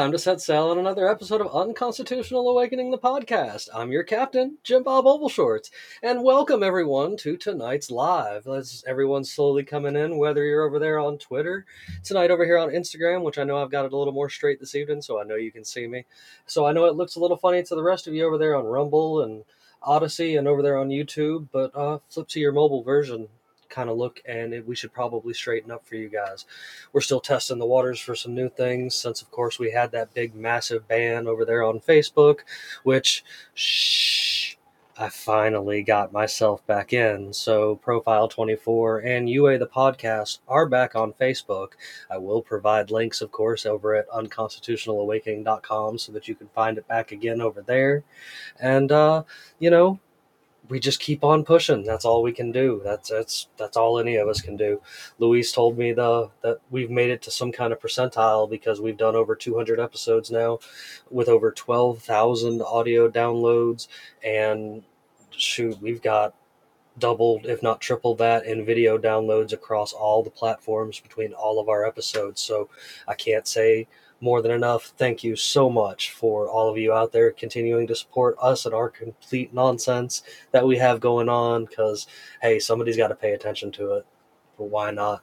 time to set sail on another episode of Unconstitutional Awakening, the podcast. I'm your captain, Jim Bob Ovalshorts, and welcome everyone to tonight's live. As everyone's slowly coming in, whether you're over there on Twitter, tonight over here on Instagram, which I know I've got it a little more straight this evening, so I know you can see me. So I know it looks a little funny to the rest of you over there on Rumble and Odysee and over there on YouTube, but uh, flip to your mobile version kind of look and it, we should probably straighten up for you guys. We're still testing the waters for some new things since of course we had that big massive ban over there on Facebook, which shh I finally got myself back in. So Profile 24 and UA the podcast are back on Facebook. I will provide links of course over at unconstitutionalawakening.com so that you can find it back again over there. And uh you know, we just keep on pushing. That's all we can do. That's that's that's all any of us can do. Luis told me the that we've made it to some kind of percentile because we've done over 200 episodes now, with over 12,000 audio downloads, and shoot, we've got doubled, if not tripled that in video downloads across all the platforms between all of our episodes. So I can't say more than enough. Thank you so much for all of you out there continuing to support us and our complete nonsense that we have going on because, hey, somebody's got to pay attention to it but why not?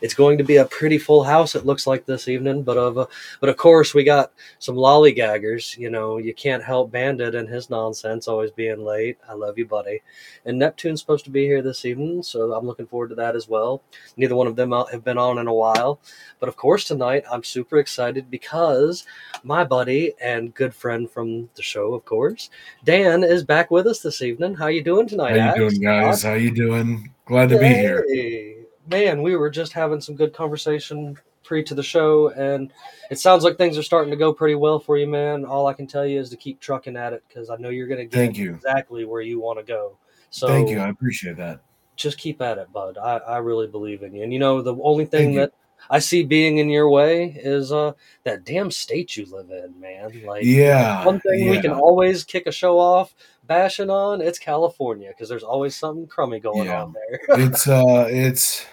It's going to be a pretty full house. It looks like this evening, but of uh, but of course we got some lollygaggers. You know, you can't help Bandit and his nonsense always being late. I love you, buddy. And Neptune's supposed to be here this evening, so I'm looking forward to that as well. Neither one of them have been on in a while, but of course tonight I'm super excited because my buddy and good friend from the show, of course, Dan is back with us this evening. How you doing tonight? How you doing, guys? How you doing? Glad to be here man, we were just having some good conversation pre to the show, and it sounds like things are starting to go pretty well for you, man. All I can tell you is to keep trucking at it because I know you're going to get Thank you. exactly where you want to go. So thank you, I appreciate that. Just keep at it, bud. I, I really believe in you. And you know, the only thing that I see being in your way is uh that damn state you live in, man. Like, yeah, one thing yeah. we can always kick a show off bashing on it's California because there's always something crummy going yeah. on there. it's uh, it's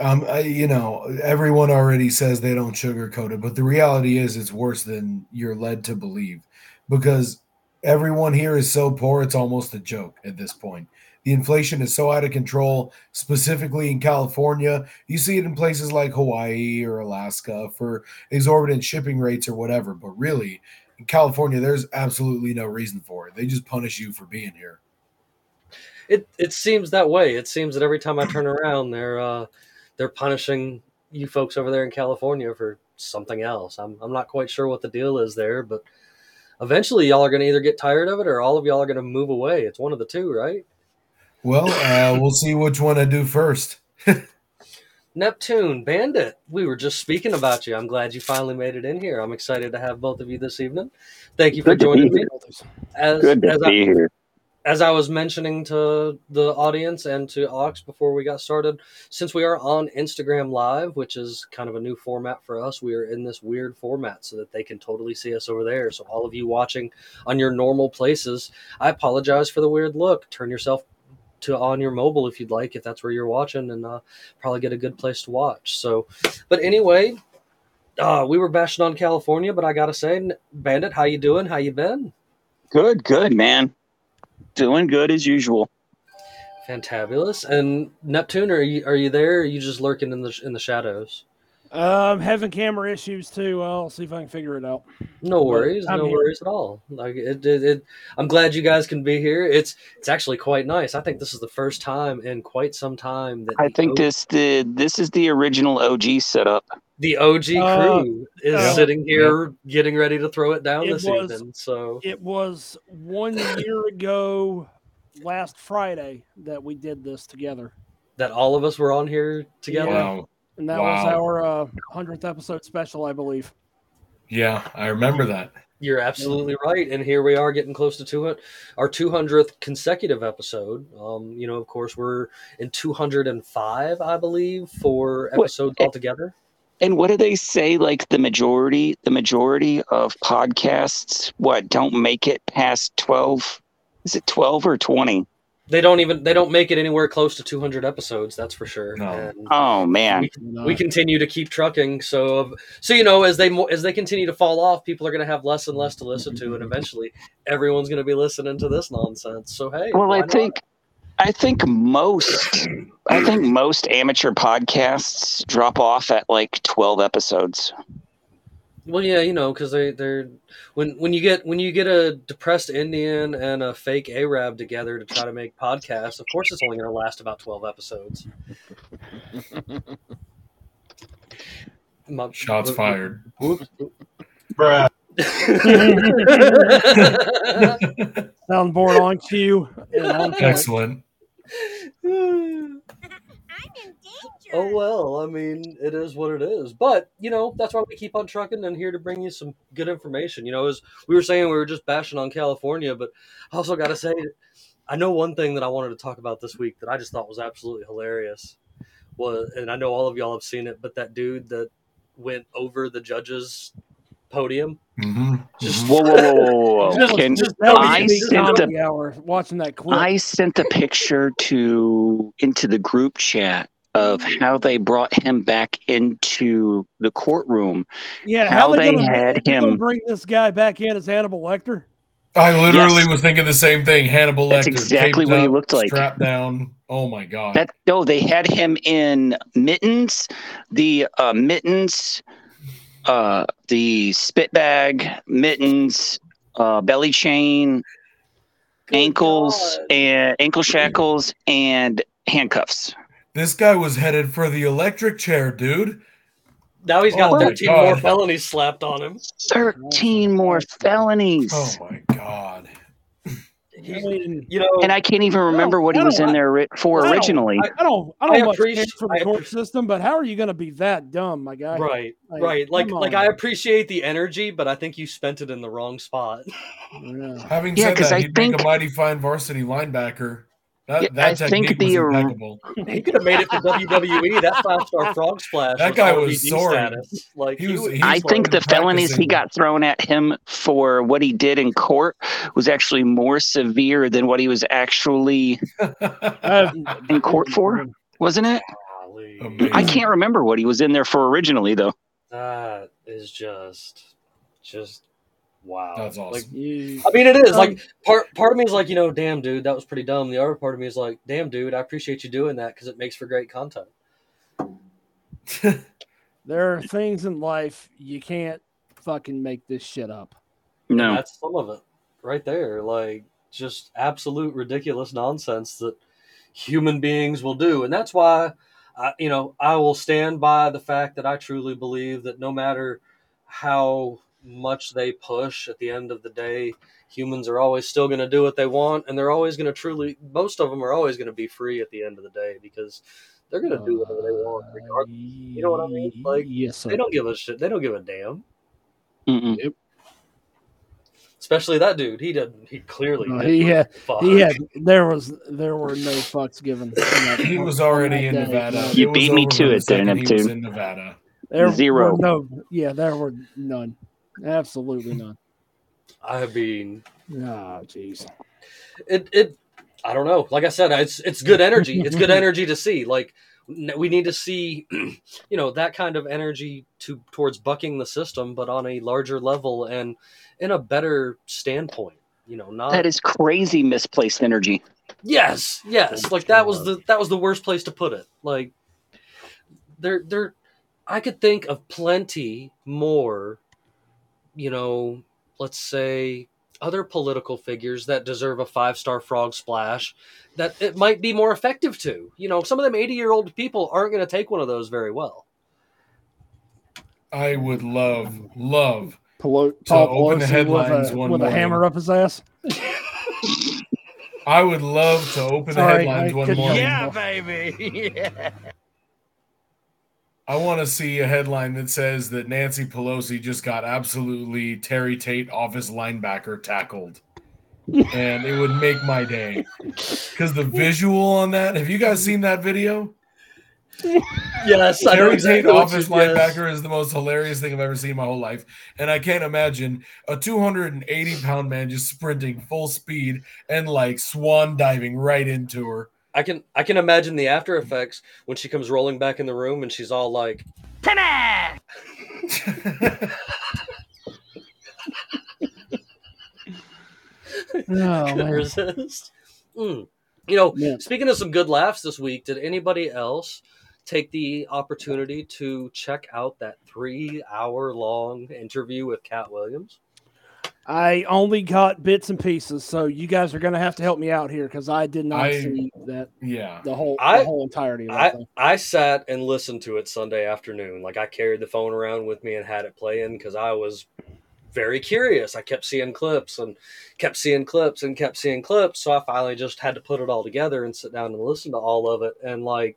um, I, you know, everyone already says they don't sugarcoat it, but the reality is it's worse than you're led to believe because everyone here is so poor, it's almost a joke at this point. The inflation is so out of control, specifically in California. You see it in places like Hawaii or Alaska for exorbitant shipping rates or whatever, but really, in California, there's absolutely no reason for it. They just punish you for being here. It it seems that way. It seems that every time I turn around, they're uh, they're punishing you folks over there in California for something else. I'm I'm not quite sure what the deal is there, but eventually y'all are going to either get tired of it or all of y'all are going to move away. It's one of the two, right? Well, uh, we'll see which one I do first. Neptune, Bandit, we were just speaking about you. I'm glad you finally made it in here. I'm excited to have both of you this evening. Thank you for Good to joining be me. As, Good to as be I, here. As I was mentioning to the audience and to Ox before we got started, since we are on Instagram Live, which is kind of a new format for us, we are in this weird format so that they can totally see us over there. So, all of you watching on your normal places, I apologize for the weird look. Turn yourself to on your mobile if you'd like, if that's where you're watching, and uh, probably get a good place to watch. So, but anyway, uh, we were bashing on California, but I gotta say, Bandit, how you doing? How you been? Good, good, man. Doing good as usual. Fantabulous. And Neptune, are you are you there? are you just lurking in the in the shadows? Um, having camera issues too. I'll see if I can figure it out. No worries, no here. worries at all. Like it, it, it, I'm glad you guys can be here. It's it's actually quite nice. I think this is the first time in quite some time that I think O- this the this is the original OG setup. the OG Uh, crew is uh, sitting here getting ready to throw it down It this was- evening. So It was one year ago, last Friday, that we did this together, that all of us were on here together. Wow. And that was Wow. our uh, hundredth episode special, I believe. Yeah, I remember that. You're absolutely right, and here we are getting close to 200, our 200th consecutive episode. Um, you know, of course, we're in 205, I believe, for What- episodes altogether. And what do they say? Like the majority, the majority of podcasts, what don't make it past twelve? Is it twelve or twenty? They don't even they don't make it anywhere close to 200 episodes. That's for sure. No. Oh man. we, we continue to keep trucking. So so you know as they as they continue to fall off, people are going to have less and less to listen to, and eventually everyone's going to be listening to this nonsense. So hey, Well, why I not? think I think most I think most amateur podcasts drop off at like 12 episodes. Well, yeah, you know, because they they're when when you get when you get a depressed Indian and a fake Arab together to try to make podcasts, of course it's only going to last about twelve episodes. My- Shots fired. Whoops. Bruh. soundboard on cue. and on point. Excellent. oh well, I mean, it is what it is. But you know, that's why we keep on trucking and here to bring you some good information. You know, as we were saying, we were just bashing on California, but I also got to say, I know one thing that I wanted to talk about this week that I just thought was absolutely hilarious. Was, and I know all of y'all have seen it, but that dude that went over the judge's podium, hmm just Whoa, whoa, whoa, whoa, whoa, That whoa. was Can, just- that was I sent comedy hour watching that clip. I sent the picture to into the group chat of how they brought him back into the courtroom. yeah, how they they gonna, had him- bring this guy back in as Hannibal Lecter. I literally Yes. was thinking the same thing. Hannibal That's Lecter, exactly taped what he looked like. strapped down. Oh my god! That no, they had him in mittens, the uh, mittens, uh, the spit bag, mittens, uh, belly chain, Good ankles, God. and ankle shackles, and handcuffs. This guy was headed for the electric chair, dude. now he's got Oh 13 more God. felonies slapped on him. Thirteen more felonies. Oh my god! I You know, And I can't even remember what he was in there ri- for I don't- originally. I don't, I I don't much care appreciate- for the court system, but how are you going to be that dumb, my guy? right Like, right like like on. i appreciate the energy but i think you spent it in the wrong spot Yeah. Having Yeah, said 'cause that, I he'd make think- a mighty fine varsity linebacker. That, Yeah, that I think technique the was or- he could have made it for wwe that five star frog splash That guy was RVD soaring. status. like He he was- was, he I think the felonies he got thrown at him for what he did in court was actually more severe than what he was actually, uh, In court for? wasn't it? Amazing. I can't remember what he was in there for originally, though. that is just just wow That's awesome. like You, I mean, it is Um, like part part of me is like, you know, damn, dude, that was pretty dumb. The other part of me is like, damn, dude, I appreciate you doing that because it makes for great content. there are things in life you can't fucking make this shit up. And No. that's some of it right there. Like just absolute ridiculous nonsense that human beings will do. And that's why, I, you know, I will stand by the fact that I truly believe that no matter how much they push at the end of the day, humans are always still going to do what they want. And they're always going to truly, most of them are always going to be free at the end of the day because they're going to do whatever they want uh, regardless. You know what I mean? Like, yes, sir. They don't give a shit. They don't give a damn. Mm-mm. Especially that dude. He didn't. He clearly. No, didn't he give had- fuck. He had there was there were no fucks given. he was already in day. Nevada. You It beat me to it there, second he was Neptune. in Nevada. There Zero. were no, yeah, there were none. Absolutely none. I mean, Oh, jeez. it. It. I don't know. Like I said, it's it's good energy. It's good energy to see. Like we need to see, you know, that kind of energy to towards bucking the system, but on a larger level and in a better standpoint. You know, not That is crazy misplaced energy. Yes, yes. Like that was the that was the worst place to put it. Like there there I could think of plenty more, you know, let's say other political figures that deserve a five-star frog splash that it might be more effective to. You know, some of them 80-year-old people aren't going to take one of those very well. I would love, love. Pelo- To Paul open the Pelosi headlines with, a, one with a hammer up his ass. I would love to open Sorry, the headlines I one couldn't morning. help baby. yeah. I want to see a headline that says that Nancy Pelosi just got absolutely Terry Tate office linebacker tackled. and it would make my day. Because the visual on that, have you guys seen that video? yes, I know exactly Tate what office you- yes. linebacker is the most hilarious thing I've ever seen in my whole life. And I can't imagine a 280 pound man just sprinting full speed and like swan diving right into her. I can I can imagine the after effects when she comes rolling back in the room and she's all like, Oh, couldn't man. resist. Mm. You know, Yeah. speaking of some good laughs this week, did anybody else take the opportunity to check out that three hour long interview with Katt Williams? I only got bits and pieces, so you guys are going to have to help me out here because I did not I- see that yeah. the whole I- the whole entirety of that I. I sat and listened to it Sunday afternoon. Like I carried the phone around with me and had it playing because I was very curious. I kept seeing clips and kept seeing clips and kept seeing clips. So I finally just had to put it all together and sit down and listen to all of it. And like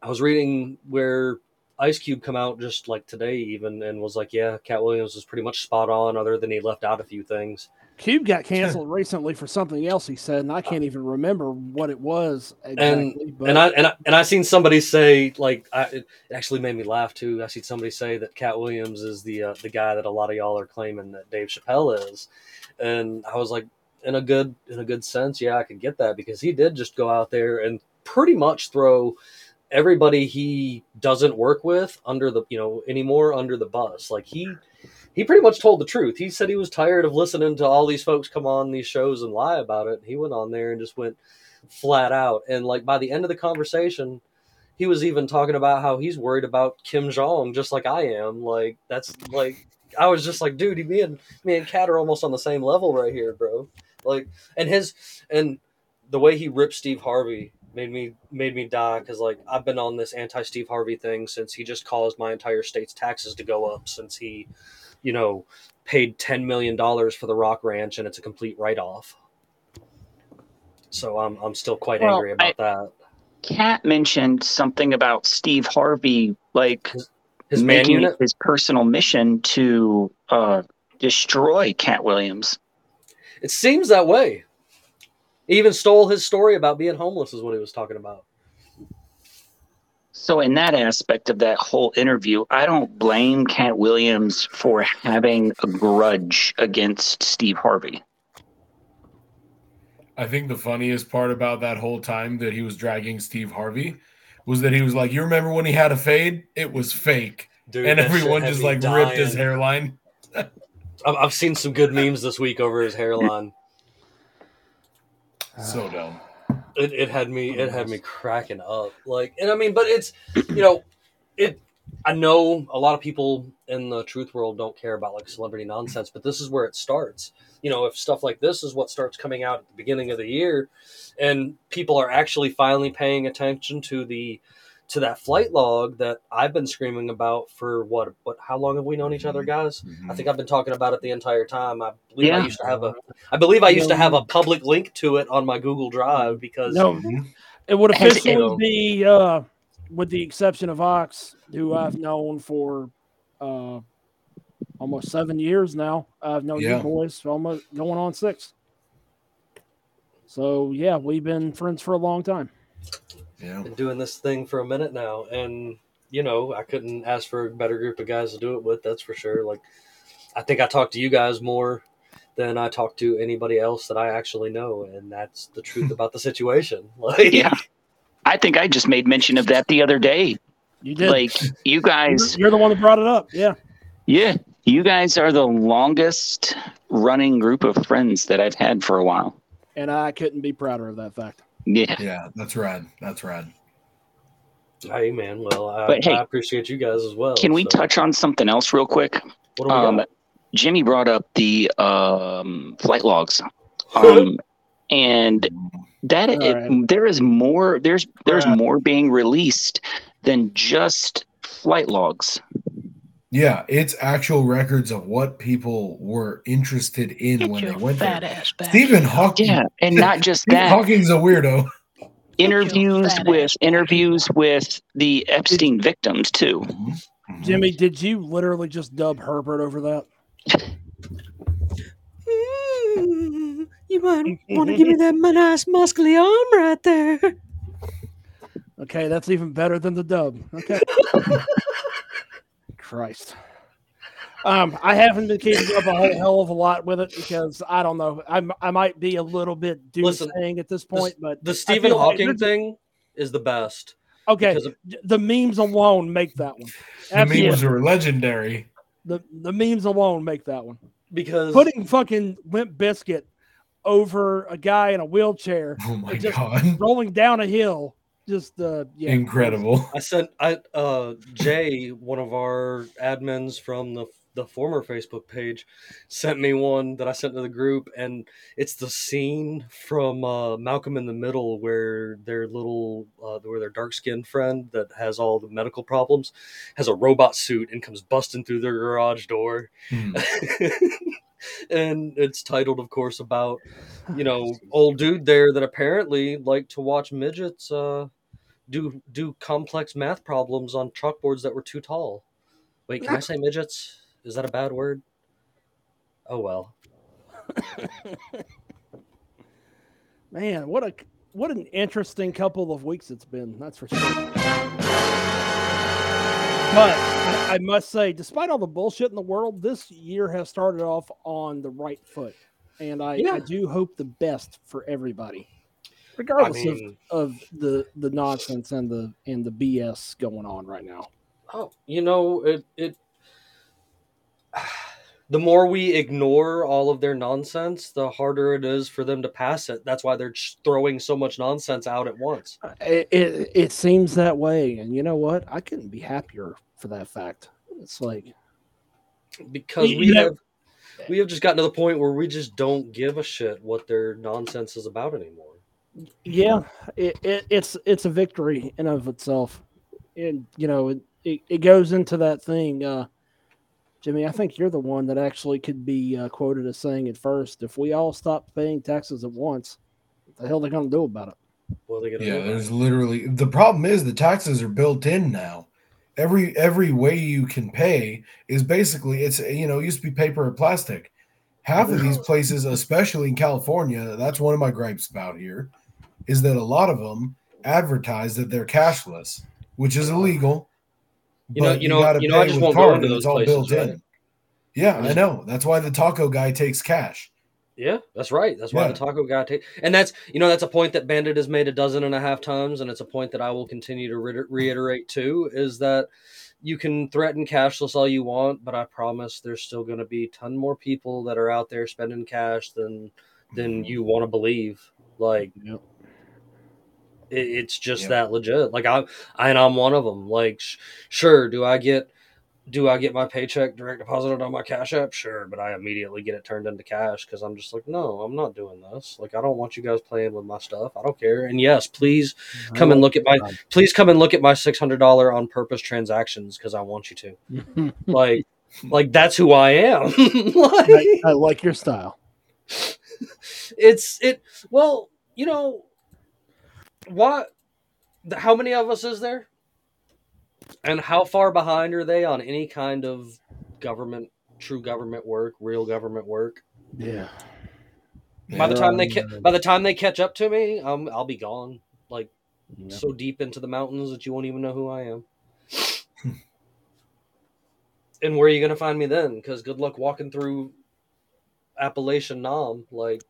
I was reading where Ice Cube come out just like today even and was like, yeah, Katt Williams was pretty much spot on other than he left out a few things. Cube got canceled recently for something else he said, and I can't even remember what it was exactly. but and I and I and I seen somebody say like I, it actually made me laugh too. I seen somebody say that Katt Williams is the uh, the guy that a lot of y'all are claiming that Dave Chappelle is, and I was like, in a good in a good sense, yeah, I could get that because he did just go out there and pretty much throw everybody he doesn't work with under the you know anymore under the bus. Like he he pretty much told the truth. He said he was tired of listening to all these folks come on these shows and lie about it. He went on there and just went flat out. And like by the end of the conversation, he was even talking about how he's worried about Kim Jong, just like I am. Like that's like I was just like, dude, me and me and Katt are almost on the same level right here, bro. Like, and his and the way he ripped Steve Harvey made me made me die because like I've been on this anti Steve Harvey thing since he just caused my entire state's taxes to go up since he, you know, paid ten million dollars for the Rock Ranch and it's a complete write off. So I'm I'm still quite Well, angry about that. Katt mentioned something about Steve Harvey, like His man making unit. his personal mission to uh, destroy Katt Williams. It seems that way. He even stole his story about being homeless, is what he was talking about. So, in that aspect of that whole interview, I don't blame Katt Williams for having a grudge against Steve Harvey. I think the funniest part about that whole time that he was dragging Steve Harvey was that he was like, "You remember when he had a fade? It was fake," Dude, and everyone just me like ripped his hairline. I've, I've seen some good memes this week over his hairline. So ah. dumb. It, it had me it had me cracking up. Like, and I mean, but it's you know, it. I know a lot of people in the truth world don't care about like celebrity nonsense, but this is where it starts. You know, if stuff like this is what starts coming out at the beginning of the year, and people are actually finally paying attention to the to that flight log that I've been screaming about for what what how long have we known each other, guys? I think I've been talking about it the entire time. I believe I used to have a I believe I used to have a public link to it on my Google Drive because no, it would Has officially it- be, uh, with the exception of Ox, who I've known for uh, almost seven years now. I've known Yeah. you boys for almost going on six. So yeah, we've been friends for a long time. Yeah. been doing this thing for a minute now, and you know I couldn't ask for a better group of guys to do it with. That's for sure. Like I think I talk to you guys more than I talk to anybody else that I actually know, and that's the truth about the situation. Like Yeah. I think I just made mention of that the other day. You did. Like, you guys, You're the one that brought it up. Yeah. yeah, you guys are the longest running group of friends that I've had for a while. And I couldn't be prouder of that fact. Yeah. Yeah, that's rad. That's rad. Hey man, well I, But, hey, I appreciate you guys as well. Can we so touch on something else real quick? What do we Um, got? Jimmy brought up the um, flight logs, um, and that it, Alright. there is more. There's there's Right. more being released than just flight logs. Yeah, it's actual records of what people were interested in when they went there. ass back. Stephen Hawking. Yeah, and not just Stephen that. Hawking's a weirdo. interviews with interviews with the Epstein victims too. Mhm. Jimmy, did you literally just dub Herbert over that? you might want to give me that nice muscly arm right there. Okay, that's even better than the dub. Okay. Christ. Um, I haven't been keeping up a whole hell of a lot with it because I don't know. I I might be a little bit Listen, doomsaying at this point, but The Stephen feel like Hawking thing is the best. Okay, because of- the memes alone make that one. The Absolutely. memes are legendary. The the memes alone make that one. Because Putting fucking Limp Bizkit over a guy in a wheelchair Oh my just god. rolling down a hill, just uh, yeah, Incredible. I sent I uh Jay, one of our admins from the the former Facebook page, sent me one that I sent to the group, and it's the scene from uh, Malcolm in the Middle where their little uh, where their dark skinned friend that has all the medical problems has a robot suit and comes busting through their garage door. Hmm. and it's titled, of course, about you know old dude there that apparently liked to watch midgets uh, do do complex math problems on chalkboards that were too tall. Wait, can I say midgets? Is that a bad word? Oh well. Man, what a what an interesting couple of weeks it's been. That's for sure. But I, I must say, despite all the bullshit in the world, this year has started off on the right foot, and I, Yeah. I do hope the best for everybody, regardless I mean, of, of the the nonsense and the and the BS going on right now. oh, you know, it it. The more we ignore all of their nonsense, the harder it is for them to pass it. That's why they're just throwing so much nonsense out at once. Uh, it, it it seems that way, and you know what? I couldn't be happier for that fact. It's like because we you know- have we have just gotten to the point where we just don't give a shit what their nonsense is about anymore. Yeah it, it, it's it's a victory in of itself and you know it, it, it goes into that thing uh jimmy i think you're the one that actually could be uh, quoted as saying it first if we all stop paying taxes at once what the hell are they going to do about it What are they gonna Yeah, do? there's literally the problem is the taxes are built in now. Every every way you can pay is basically it's you know it used to be paper or plastic. Half of these places, especially in California, that's one of my gripes about here, is that a lot of them advertise that they're cashless, which is illegal. You know- but you know- gotta you know, I just won't go card, into and those it's all places, built right? in. Yeah, I I know. That's why the taco guy takes cash. Yeah, that's right. That's why Yeah. the taco guy take, and that's you know that's a point that Bandit has made a dozen and a half times, and it's a point that I will continue to re- reiterate too. Is that you can threaten cashless all you want, but I promise there's still going to be a ton more people that are out there spending cash than than mm-hmm. you want to believe. Like Yep. It, it's just Yep. that legit. Like I, I and I'm one of them. Like sh- sure, do I get do I get my paycheck direct deposited on my Cash App? Sure, but I immediately get it turned into cash because I'm just like, no, I'm not doing this. Like, I don't want you guys playing with my stuff. I don't care. And yes, please come and look at my, please come and look at my six hundred dollar on purpose transactions because I want you to. Like, like that's who I am. like, I, I like your style it's it. Well, you know, what? How many of us is there? And how far behind are they on any kind of government, true government work, real government work? yeah By the time they ca- by the time they catch up to me, um, I'll be gone. Like Yeah. so deep into the mountains that you won't even know who I am. and where are you gonna find me then? Because good luck walking through Appalachian Nom. Like,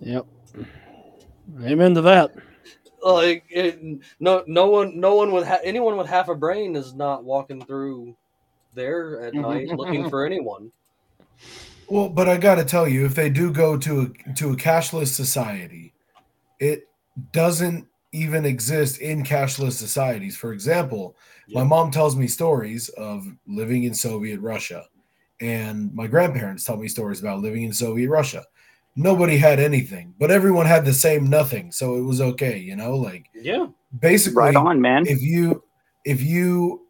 yep amen to that like it, no, no one, no one with ha- anyone with half a brain is not walking through there at mm-hmm. night looking for anyone. Well, but I got to tell you, if they do go to a to a cashless society, it doesn't even exist in cashless societies. For example, my mom tells me stories of living in Soviet Russia, and my grandparents tell me stories about living in Soviet Russia. Nobody had anything, but everyone had the same nothing, so it was okay. You know, like Yeah, basically, Right on, man. if you if you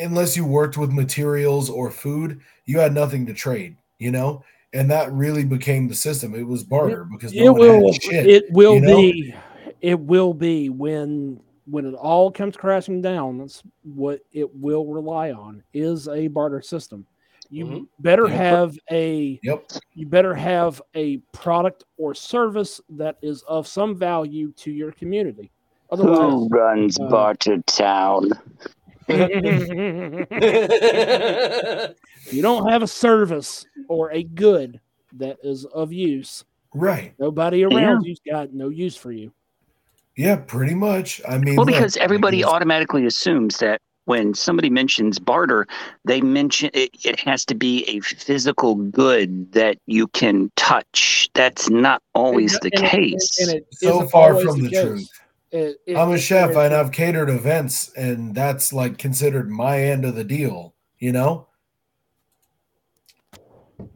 unless you worked with materials or food you had nothing to trade you know and that really became the system it was barter because no it one will had shit it will you know? be it will be when when it all comes crashing down that's what it will rely on is a barter system You Mhm. better Yep. have a Yep. you better have a product or service that is of some value to your community. Who runs uh, Barter Town? you don't have a service or a good that is of use, Right. nobody around you's got no use for you. Yeah, pretty much. I mean, Well, look, because everybody automatically assumes that when somebody mentions barter, they mention it, it has to be a physical good that you can touch. That's not always And- the and case. and it so far from the case. truth. It- it- I'm a chef it- and I've catered events, and that's like considered my end of the deal. You know? There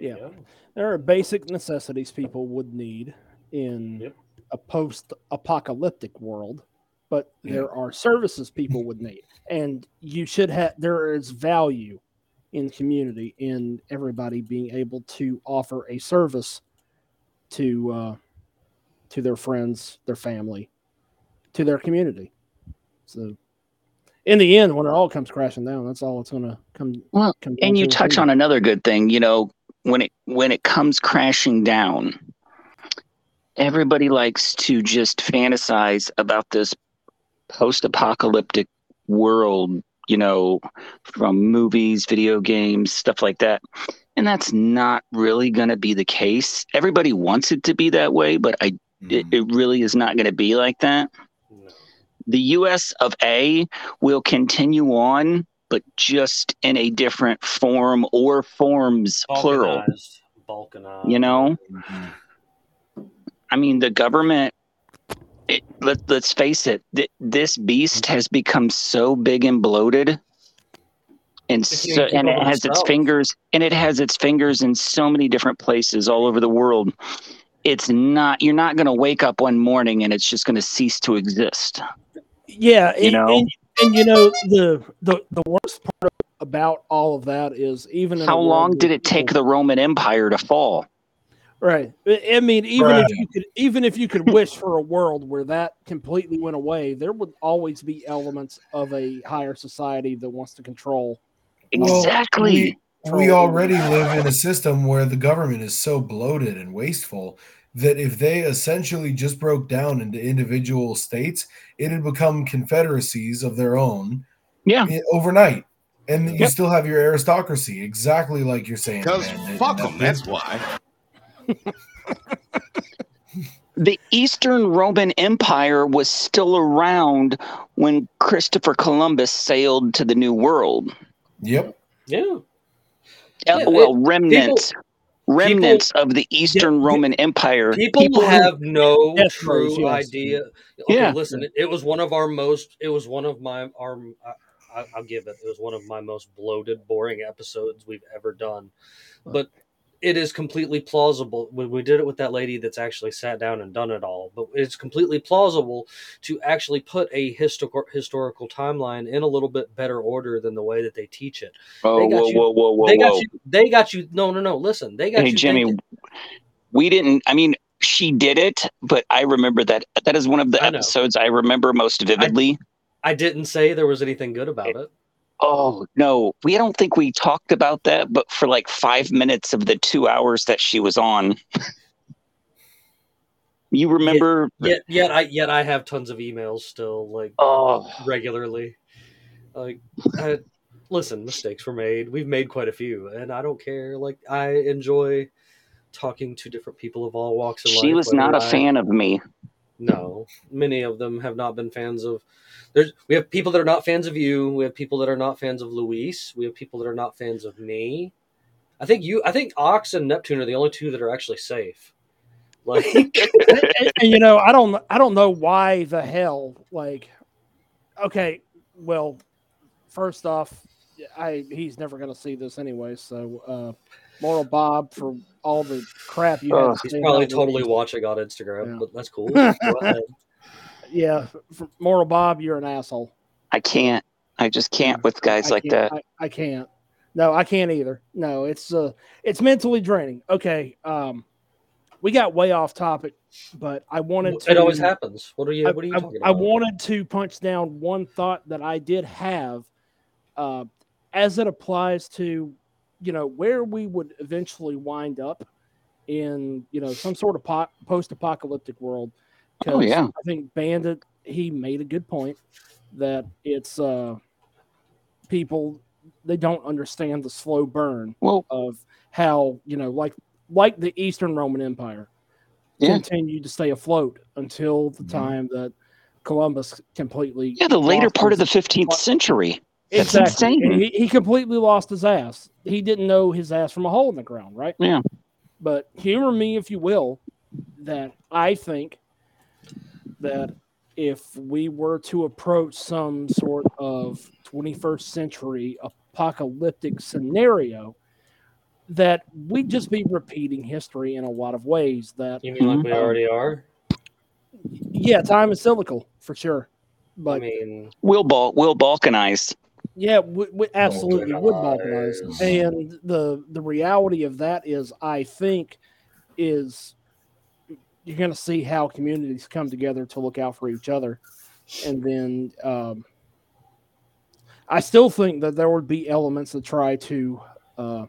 Yeah. you there are basic necessities people would need in Yep. a post-apocalyptic world but Yeah. there are services people would need and you should have there is value in community in everybody being able to offer a service to uh, to their friends their family to their community. So in the end when it all comes crashing down that's all it's going to come Well, come and you touch on another good thing you know when it when it comes crashing down everybody likes to just fantasize about this post-apocalyptic world you know from movies video games stuff like that and that's not really going to be the case everybody wants it to be that way but i it, Mm. it really is not going to be like that No. the US of A will continue on, but just in a different form or forms, plural. Balkanized. Balkanized. You know, Mhm. I mean, the government. It, let, let's face it. Th- this beast mm-hmm. has become so big and bloated, and It so, and it has its fingers, and it has its fingers in so many different places all over the world. It's not. You're not going to wake up one morning and it's just going to cease to exist. Yeah, You and, know? and, and you know the the the worst part about all of that is even How long did it take the Roman Empire to fall? Right? I I mean, even Right. if you could even if you could wish for a world where that completely went away, there would always be elements of a higher society that wants to control. Well, Exactly. we, we already live in a system where the government is so bloated and wasteful that if they essentially just broke down into individual states, it had become confederacies of their own yeah. i- overnight. And you Yep. still have your aristocracy, exactly like you're saying. Because fuck them, that's why. The Eastern Roman Empire was still around when Christopher Columbus sailed to the New World. Yep. Yeah. Yeah, well, remnants. remnants of the Eastern Yeah, Roman Empire. People, who- have no Death true yes. idea. Okay, Yeah. listen, it, it was one of our most. It was one of my our. I, I- I'll give it. It was one of my most bloated, boring episodes we've ever done, but it is completely plausible. When we did it with that lady that's actually sat down and done it all, but it's completely plausible to actually put a historical historical timeline in a little bit better order than the way that they teach it. Oh, they got whoa, you- whoa, whoa, whoa, they got whoa. you. They got you. No, no, no. Listen, they got Hey, you. Jimmy, thinking- we didn't. I mean, she did it, but I remember that. That is one of the I episodes I remember most vividly. I didn't say there was anything good about it. Oh no, we don't think we talked about that, but for like five minutes of the two hours that she was on. You remember? Yet, yet I yet I have tons of emails still, like Oh, regularly. Like, I, listen, mistakes were made. We've made quite a few, and I don't care. Like, I enjoy talking to different people of all walks of life. she was not a fan of me. No, many of them have not been fans of. There's we have people that are not fans of you. We have people that are not fans of Luis. We have people that are not fans of me. I think you. I think Ox and Neptune are the only two that are actually safe. Like, and, and, you know, I don't I don't know why the hell like okay, well, first off, I he's never gonna see this anyway, so uh Moral Bob for all the crap you had he's probably totally Luis. watching on Instagram, Yeah. but that's cool. Yeah, for Moral Bob, you're an asshole. I can't. I just can't with guys I like that. I, I can't. No, I can't either. No, it's uh it's mentally draining. Okay. Um we got way off topic, but I wanted to It always happens. What are you? I, What are you I- talking about? I wanted to punch down one thought that I did have uh, as it applies to you know, where we would eventually wind up in, you know, some sort of po- post-apocalyptic world. Oh, yeah. I think Bandit he made a good point that it's uh people they don't understand the slow burn Well, of how you know like like the Eastern Roman Empire Yeah. continued to stay afloat until the Mhm. time that Columbus completely yeah, the later part of the 15th century. That's exactly insane. He, he completely lost his ass. He didn't know his ass from a hole in the ground, right? Yeah. But humor me if you will, that I think that if we were to approach some sort of 21st century apocalyptic scenario, that we'd just be repeating history in a lot of ways. That You mean like we Mhm. already are? yeah, time is cyclical for sure, but I mean, Will bal- will balkanize. Yeah, we, we absolutely would balkanize. Balkanize. And the the reality of that is, I think, is you're going to see how communities come together to look out for each other, and then um, I still think that there would be elements that try to uh,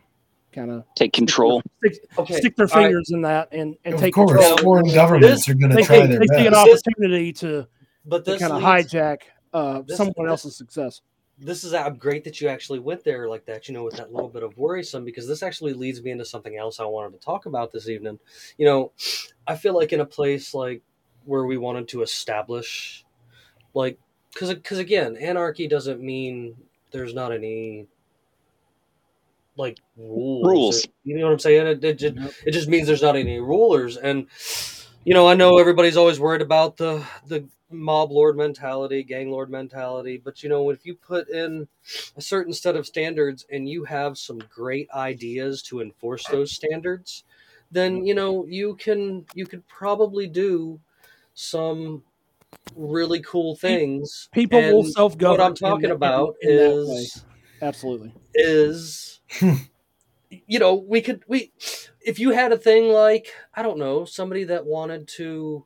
kind of Take control. stick, okay. stick their all right. fingers in that and, and of take course, control. foreign governments are going to try they, their they see an opportunity to, But to kind of hijack uh, this- someone this- else's success. This is uh, great that you actually went there like that, you know, with that little bit of worrisome, because this actually leads me into something else I wanted to talk about this evening. You know, I feel like in a place like where we wanted to establish, like, because because again, anarchy doesn't mean there's not any like rules. Rules. You know what I'm saying? It, it, Yep. it just means there's not any rulers, and you know, I know everybody's always worried about the the mob lord mentality, gang lord mentality, but you know, if you put in a certain set of standards and you have some great ideas to enforce those standards, then mm-hmm. you know you can you could probably do some really cool things. People will self govern. What I'm talking about is absolutely. is you know we could we if you had a thing like i don't know somebody that wanted to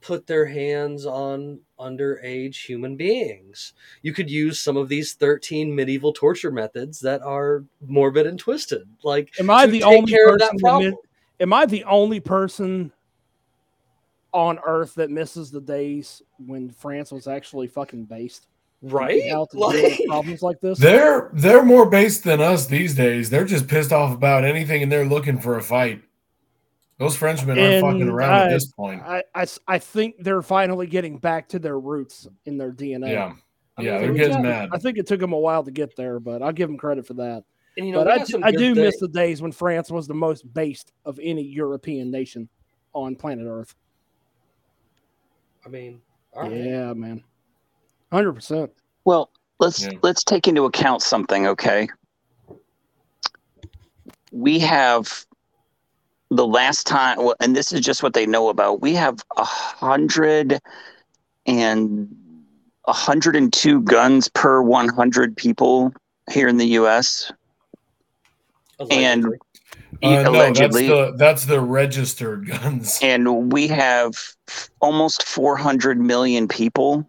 put their hands on underage human beings you could use some of these 13 medieval torture methods that are morbid and twisted like Am I the only person that that mi- am I the only person on Earth that misses the days when France was actually fucking based? right How to deal with Like- problems like this? They're they're more based than us these days. They're just pissed off about anything and they're looking for a fight. Those Frenchmen aren't And fucking around at this point. I, I, I think they're finally getting back to their roots in their DNA. Yeah. I Yeah, mean, they're getting mad. I think it took them a while to get there, but I'll give them credit for that. and you know but we I do, some I do miss the days when France was the most based of any European nation on planet Earth. i mean all right. Yeah, man, hundred percent. Well, let's Yeah. let's take into account something, okay? We have the last time, well, and this is just what they know about. We have a hundred and a hundred and two guns per one hundred people here in the U.S. And Allegedly. Uh, no, that's the that's the registered guns. and we have almost four hundred million people.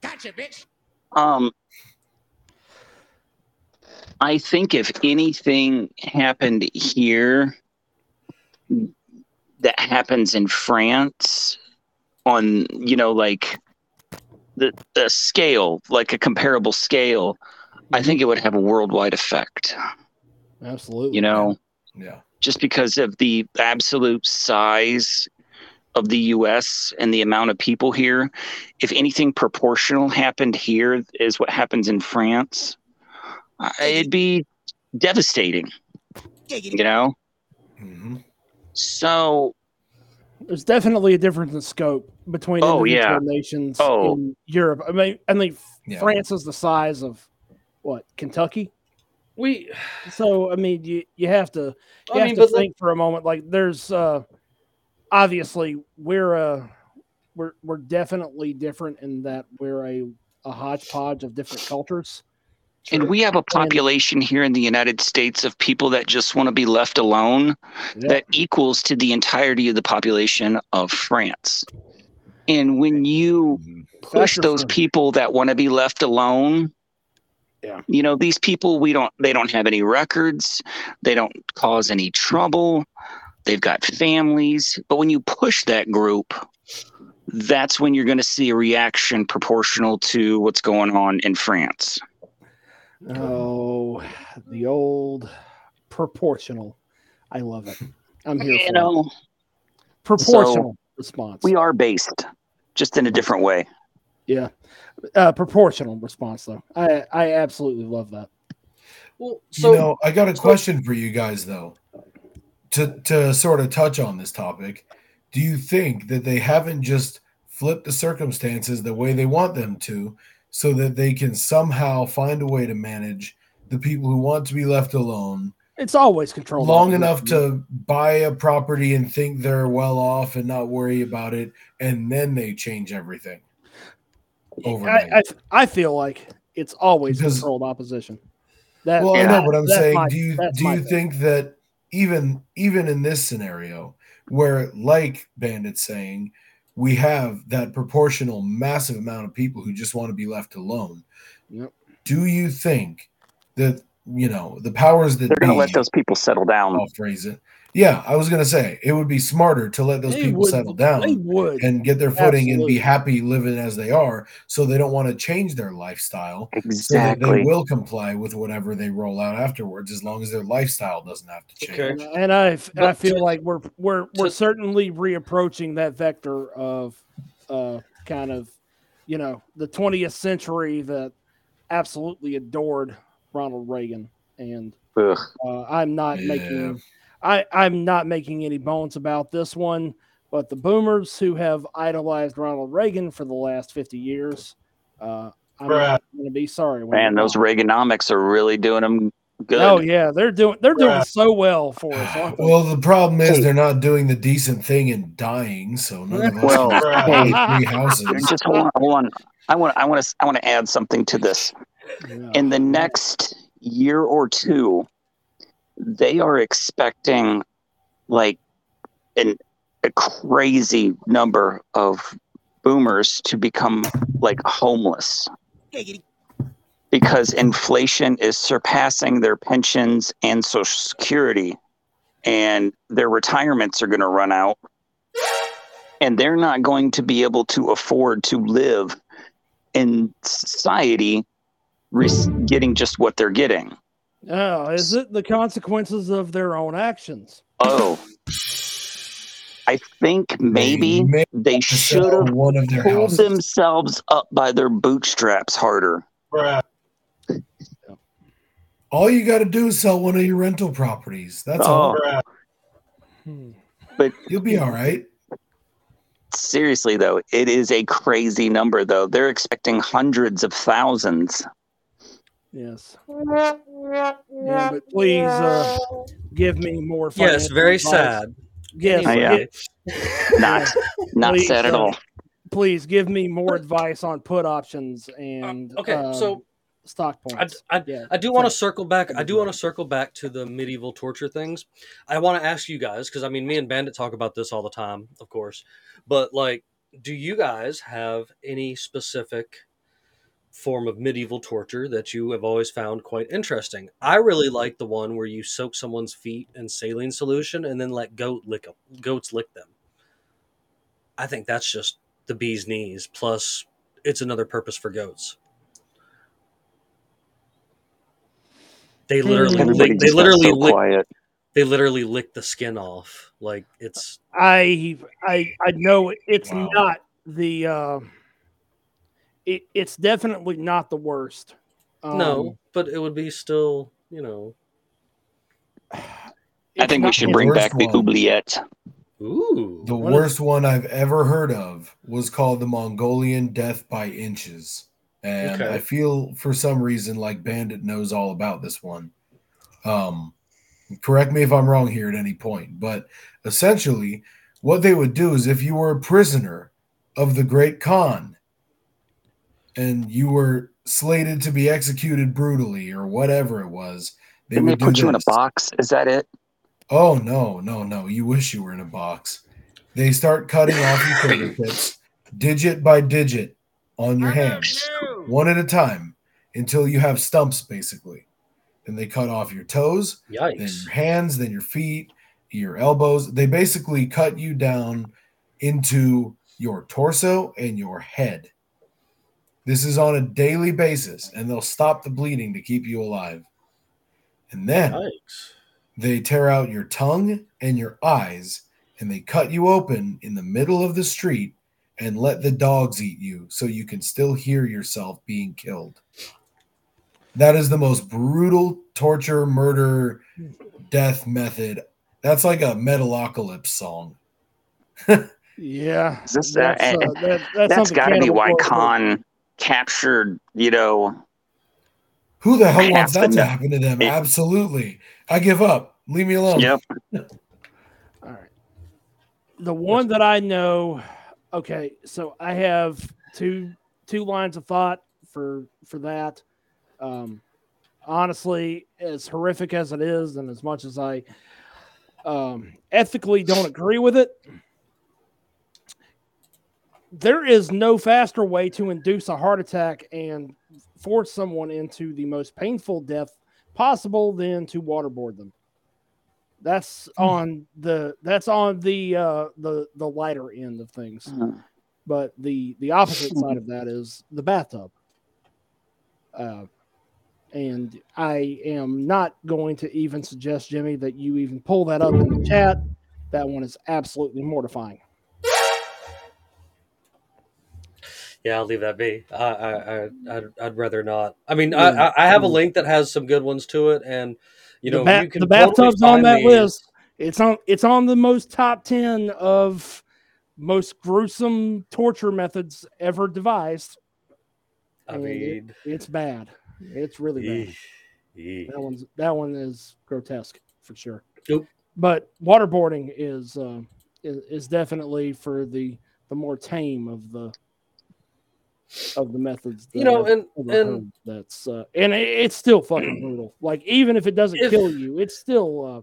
Gotcha, bitch. Um, I think if anything happened here that happens in France on, you know, like the, the scale, like a comparable scale, I think it would have a worldwide effect, Absolutely. you know, Yeah. just because of the absolute size of the US and the amount of people here. If anything proportional happened here is what happens in France, uh, it'd be devastating, you know? hmm So, There's definitely a difference in scope between Oh, individual yeah. nations Oh. in Europe. I mean, I mean, Yeah. France is the size of what Kentucky. we So I mean, you you have to you i have mean to but look, think for a moment. Like, there's uh, obviously we're uh we're we're definitely different in that we're a a hodgepodge of different cultures. And we have a population here in the United States of people that just want to be left alone Yeah. that equals to the entirety of the population of France. And when you push those people that want to be left alone Yeah. You know, these people we don't they don't have any records, they don't cause any trouble, they've got families. But when you push that group, that's when you're gonna see a reaction proportional to what's going on in France. Oh, the old proportional. I love it. I'm here You for it. know, proportional response. we are based just in a different way. yeah, uh, proportional response though. I I absolutely love that. Well, so you know, I got a question for you guys though. To to sort of touch on this topic, do you think that they haven't just flipped the circumstances the way they want them to so that they can somehow find a way to manage the people who want to be left alone It's always controlled long enough to buy a property and think they're well off and not worry about it and then they change everything overnight. I, I I feel like it's always Because- controlled opposition. That well, I know, but I'm saying, my- do you do you thing. think that even even in this scenario, where like Bandit's saying, we have that proportional massive amount of people who just want to be left alone. Yep. Do you think that you know the powers that They're gonna let those people settle down. I'll phrase it. Yeah, I was gonna say it would be smarter to let those They people would- settle down and get their footing and be happy living as they are, so they don't want to change their lifestyle so that Exactly. they will comply with whatever they roll out afterwards as long as their lifestyle doesn't have to change. Okay. And- and I f- I But feel to- like we're we're we're to- certainly reapproaching that vector of uh kind of you know the 20th century that absolutely adored Ronald Reagan and uh, I'm not Yeah. making I I'm not making any bones about this one but the boomers who have idolized Ronald Reagan for the last 50 years uh I'm not going to be sorry when Man, those. Reaganomics are really doing them good. Oh yeah, they're doing they're doing so well for us. Aren't they? Well, the problem is they're not doing the decent thing and dying, so none of us Well, can three houses. Just hold on, hold on. I want, I want to, I want to add something to this. Yeah. In the next year or two, they are expecting like an, a crazy number of boomers to become like homeless. Because inflation is surpassing their pensions and social security and their retirements are going to run out. And they're not going to be able to afford to live in society getting just what they're getting Oh, is it the consequences of their own actions? oh i think maybe may they should have one of their pulled houses. themselves up by their bootstraps harder All you got to do is sell one of your rental properties. That's all. Oh. Hmm. You'll be all right. seriously though it is a crazy number though they're expecting hundreds of thousands Yes. Yeah, but please uh, give me more. yes, very advice. sad. Yes, Oh, yeah. Anyway, not not Please, sad at uh, all please give me more advice on put options and okay, um, so stock points. I, yeah, I do want to circle back. I do want to circle back to the medieval torture things. I want to ask you guys because I mean, me and Bandit talk about this all the time, of course. But like, do you guys have any specific form of medieval torture that you have always found quite interesting? I really like the one where you soak someone's feet in saline solution and then let goat lick 'em- goats lick them. I think that's just the bee's knees. Plus, it's another purpose for goats. They literally, lick, they literally so lick, quiet they literally lick the skin off. Like it's I I I know it's Wow. not the. Uh, it, it's definitely not the worst. no, Um, but it would be still, you know. i think we should bring worst back the one. oubliette Ooh, The What is- worst one I've ever heard of was called the Mongolian Death by Inches. And Okay. I feel for some reason like Bandit knows all about this one. Um, correct me if I'm wrong here at any point, but essentially, what they would do is if you were a prisoner of the Great Khan and you were slated to be executed brutally or whatever it was, they didn't would do put you in a box is that it Oh no, no, no! You wish you were in a box. They start cutting off your fingertips, digit by digit, on your hands, one at a time, until you have stumps, basically. Then they cut off your toes, then your hands, then your feet, your elbows. They basically cut you down into your torso and your head. This is on a daily basis, and they'll stop the bleeding to keep you alive. And then Yikes. they tear out your tongue and your eyes, and they cut you open in the middle of the street and let the dogs eat you so you can still hear yourself being killed. That is the most brutal torture, murder, death method. That's like a Metalocalypse song. Yeah, Is this- that's, uh, uh, that, that's, That's something got to be why Corpse did. Khan captured, you know, Who the hell I wants that to to know. happen to them? It- Absolutely. I give up. Leave me alone. yep. All right. The one that I know, okay, so I have two two lines of thought for for that. Um honestly, as horrific as it is, and as much as I um ethically don't agree with it, there is no faster way to induce a heart attack and force someone into the most painful death possible than to waterboard them. That's on the that's on the uh the the lighter end of things. Mhm. But the the opposite side of that is the bathtub. Uh and I am not going to even suggest Jimmy that you even pull that up in the chat. That one is absolutely mortifying. Yeah, I'll leave that be. I, I, I I'd, I'd rather not. I mean, Yeah. I, I I have a link that has some good ones to it, and you know, the, ba- you can the totally bathtub's on that these- list. It's on it's on the most top ten of most gruesome torture methods ever devised. I and it- mean, It's bad. It's really bad. eesh, eesh. That one's that one is grotesque for sure. Nope. But waterboarding is uh, is, is definitely for the the more tame of the of the methods. you know, and and that's uh, and it, it's still fucking brutal. Like even if it doesn't If- kill you, it's still uh,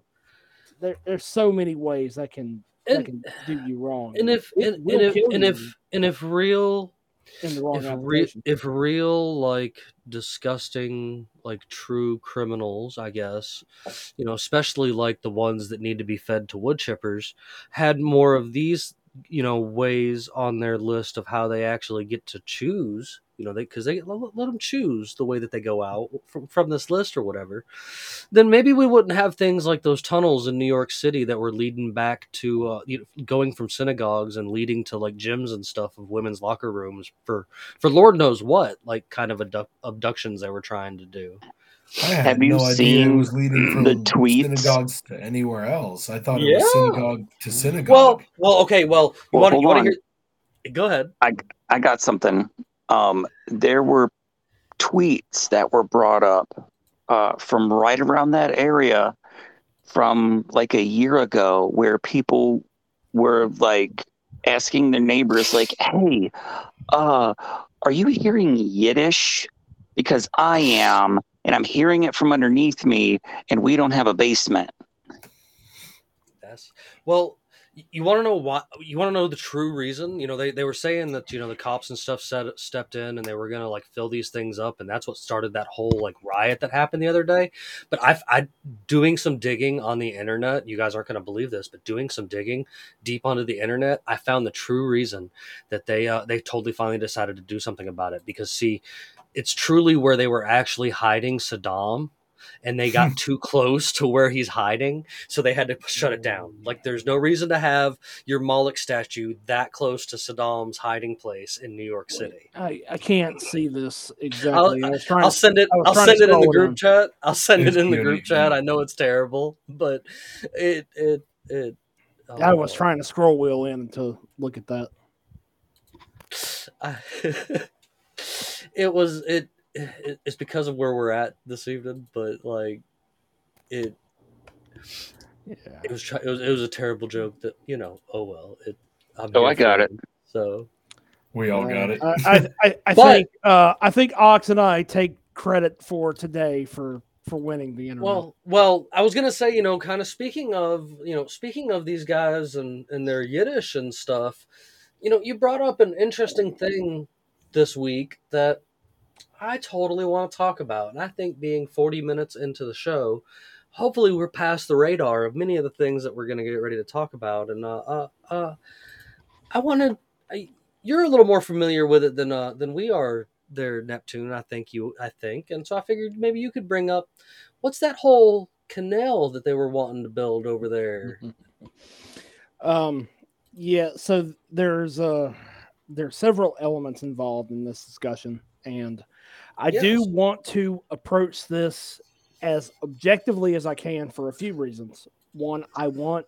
there, there's so many ways that can that can do you wrong. and if It and, and if and if and if real in the wrong if real if real like disgusting like true criminals i guess you know especially like the ones that need to be fed to wood chippers had more of these you know ways on their list of how they actually get to choose you know they because they let, let them choose the way that they go out from, from this list or whatever then maybe we wouldn't have things like those tunnels in new york city that were leading back to uh, you know, going from synagogues and leading to like gyms and stuff of women's locker rooms for for lord knows what like kind of abduct- abductions they were trying to do Have you no idea it seen was leading from the tweets? synagogues to anywhere else. I thought it Yeah. was synagogue to synagogue. well well okay well you Well, want to hold you want on. to hear go ahead I got something. Um, there were tweets that were brought up uh, from right around that area from like a year ago where people were like asking their neighbors like hey uh are you hearing yiddish because i am and i'm hearing it from underneath me and we don't have a basement Yes. Well, you want to know why? You want to know the true reason? You know, they, they were saying that you know the cops and stuff stepped in and they were gonna like fill these things up, and that's what started that whole like riot that happened the other day. But I, I doing some digging on the internet. You guys aren't gonna believe this, but doing some digging deep onto the internet, I found the true reason that they uh, they totally finally decided to do something about it. Because see, it's truly where they were actually hiding Saddam. And they got too close to where he's hiding, so they had to shut it down. Like, there's no reason to have your Moloch statue that close to Saddam's hiding place in New York City. I, I can't see this exactly. I was trying I'll to send it. I I'll send it in the group chat. I'll send It's it in the group chat. I know it's terrible, but it it it. Oh, I was oh, trying to scroll wheel in to look at that. I- it was it, it. It's because of where we're at this evening, but like it. Yeah. It was try- it was it was a terrible joke that you know. Oh well. It. I'm Oh, I got for it. So we all got it. I, I, I, I But- think uh, I think Ox and I take credit for today for for winning the internet. Well, well, I was gonna say, you know, kind of speaking of, you know, speaking of these guys and and their Yiddish and stuff, you know, you brought up an interesting thing this week that I totally want to talk about. And I think being 40 minutes into the show, hopefully we're past the radar of many of the things that we're going to get ready to talk about. And uh, uh, uh, I want to. You're a little more familiar with it than uh, than we are there, Neptune. I think you. I think, and so I figured maybe you could bring up what's that whole canal that they were wanting to build over there. Um, yeah. So there's uh there's several elements involved in this discussion, and I do want to approach this as objectively as I can for a few reasons. One, I want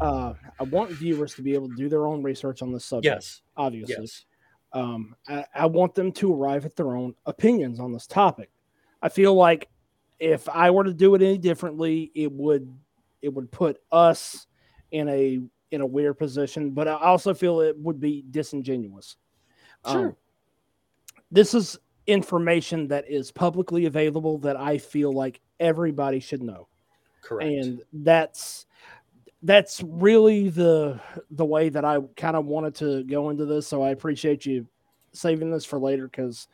uh I want viewers to be able to do their own research on this subject. Yes. obviously. Yes. Um, I, I want them to arrive at their own opinions on this topic. I feel like if I were to do it any differently, it would it would put us in a in a weird position. But I also feel it would be disingenuous. Sure. Um, this is information that is publicly available that I feel like everybody should know Correct. and that's that's really the the way that I kind of wanted to go into this. So I appreciate you saving this for later because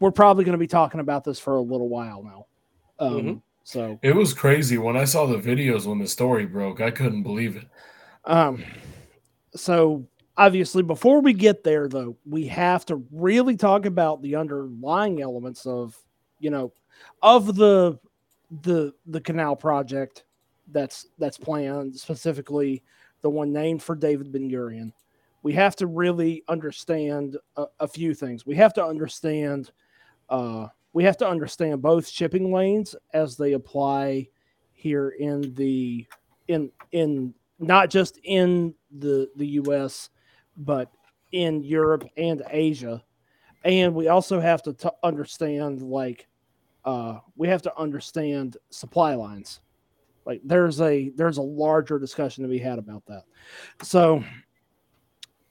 we're probably going to be talking about this for a little while now. Um, Mhm. So It was crazy when I saw the videos when the story broke. I couldn't believe it. Um, so obviously, before we get there, though, we have to really talk about the underlying elements of, you know, of the the the canal project that's that's planned, specifically the one named for David Ben Gurion. We have to really understand a, a few things. We have to understand, uh, we have to understand both shipping lanes as they apply here in the in in not just in the the US, but in Europe and Asia. And we also have to t- understand like uh, we have to understand supply lines. Like there's a there's a larger discussion to be had about that. So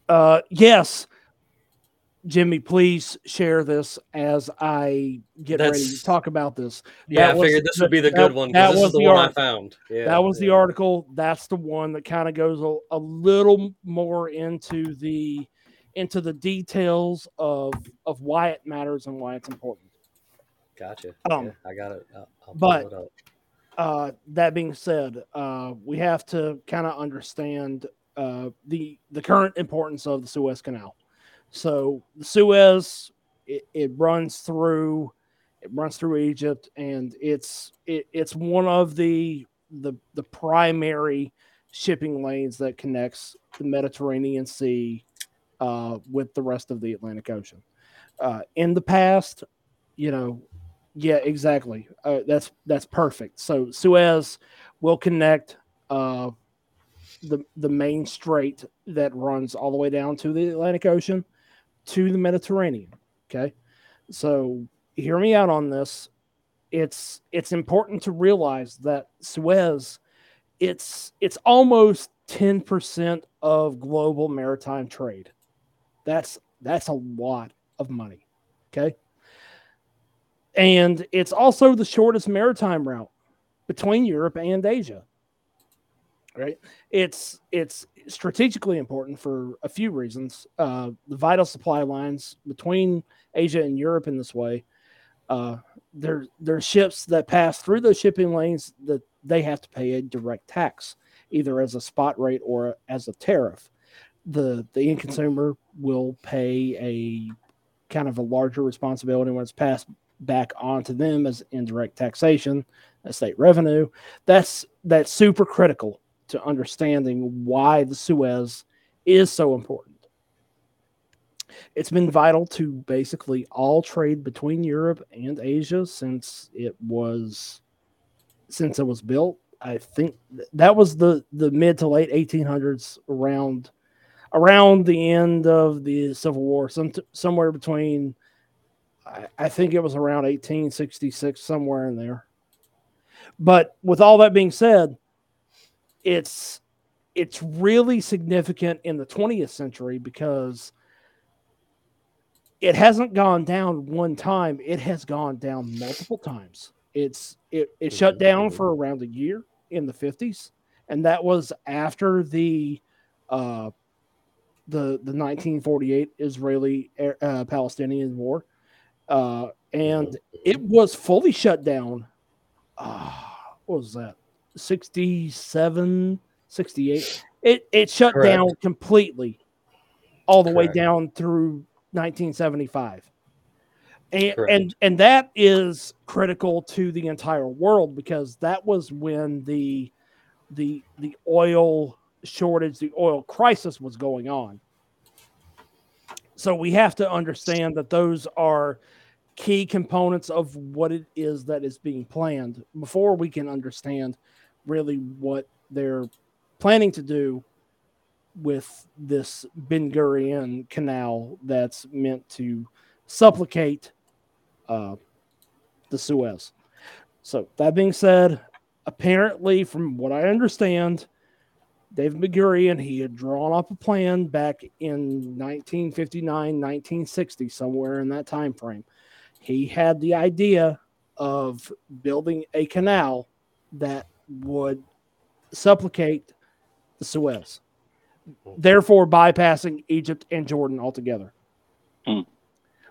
uh yes, Jimmy, please share this as I get ready to talk about this. yeah, I that was figured this would be the that- good one that because this was is the, the one I found. Yeah, that was the article. That's the one that kind of goes a, a little more into the into the details of of why it matters and why it's important. Gotcha. Um, yeah, I got it. I'll, I'll but- it. Uh, that being said, uh, we have to kind of understand uh, the the current importance of the Suez Canal. So Suez it, it runs through it runs through Egypt, and it's it, it's one of the the the primary shipping lanes that connects the Mediterranean Sea uh, with the rest of the Atlantic Ocean. Uh, in the past, you know, yeah, exactly. Uh, that's that's perfect. So Suez will connect uh, the the main strait that runs all the way down to the Atlantic Ocean to the Mediterranean. Okay, so hear me out on this. It's it's important to realize that Suez, it's it's almost ten percent of global maritime trade. That's that's a lot of money. Okay and it's also the shortest maritime route between Europe and Asia. Right? It's it's strategically important for a few reasons. Uh, the vital supply lines between Asia and Europe in this way. Uh, there there's ships that pass through those shipping lanes that they have to pay a direct tax, either as a spot rate or as a tariff. The the end consumer will pay a kind of a larger responsibility when it's passed back onto them as indirect taxation, as state revenue. That's that's super critical to understanding why the Suez is so important. It's been vital to basically all trade between Europe and Asia since it was since it was built. I think that was the the mid to late 1800s around around the end of the Civil War, some somewhere between I, I think it was around 1866, somewhere in there. But with all that being said, it's it's really significant in the 20th century because it hasn't gone down one time; it has gone down multiple times. It's it, it shut down for around a year in the 50s, and that was after the uh, the the 1948 Israeli uh, Palestinian war uh, and it was fully shut down. Uh, what was that? 67, 68. It it shut Correct. down completely, all the way down through 1975. And, Correct. and and that is critical to the entire world because that was when the the the oil shortage, the oil crisis was going on. So we have to understand that those are key components of what it is that is being planned before we can understand really what they're planning to do with this Ben Gurion canal that's meant to supplicate uh, the Suez. So that being said, apparently, from what I understand, David Ben Gurion, he had drawn up a plan back in 1959, 1960, somewhere in that time frame. He had the idea of building a canal that would supplicate the Suez, therefore bypassing Egypt and Jordan altogether. Hmm.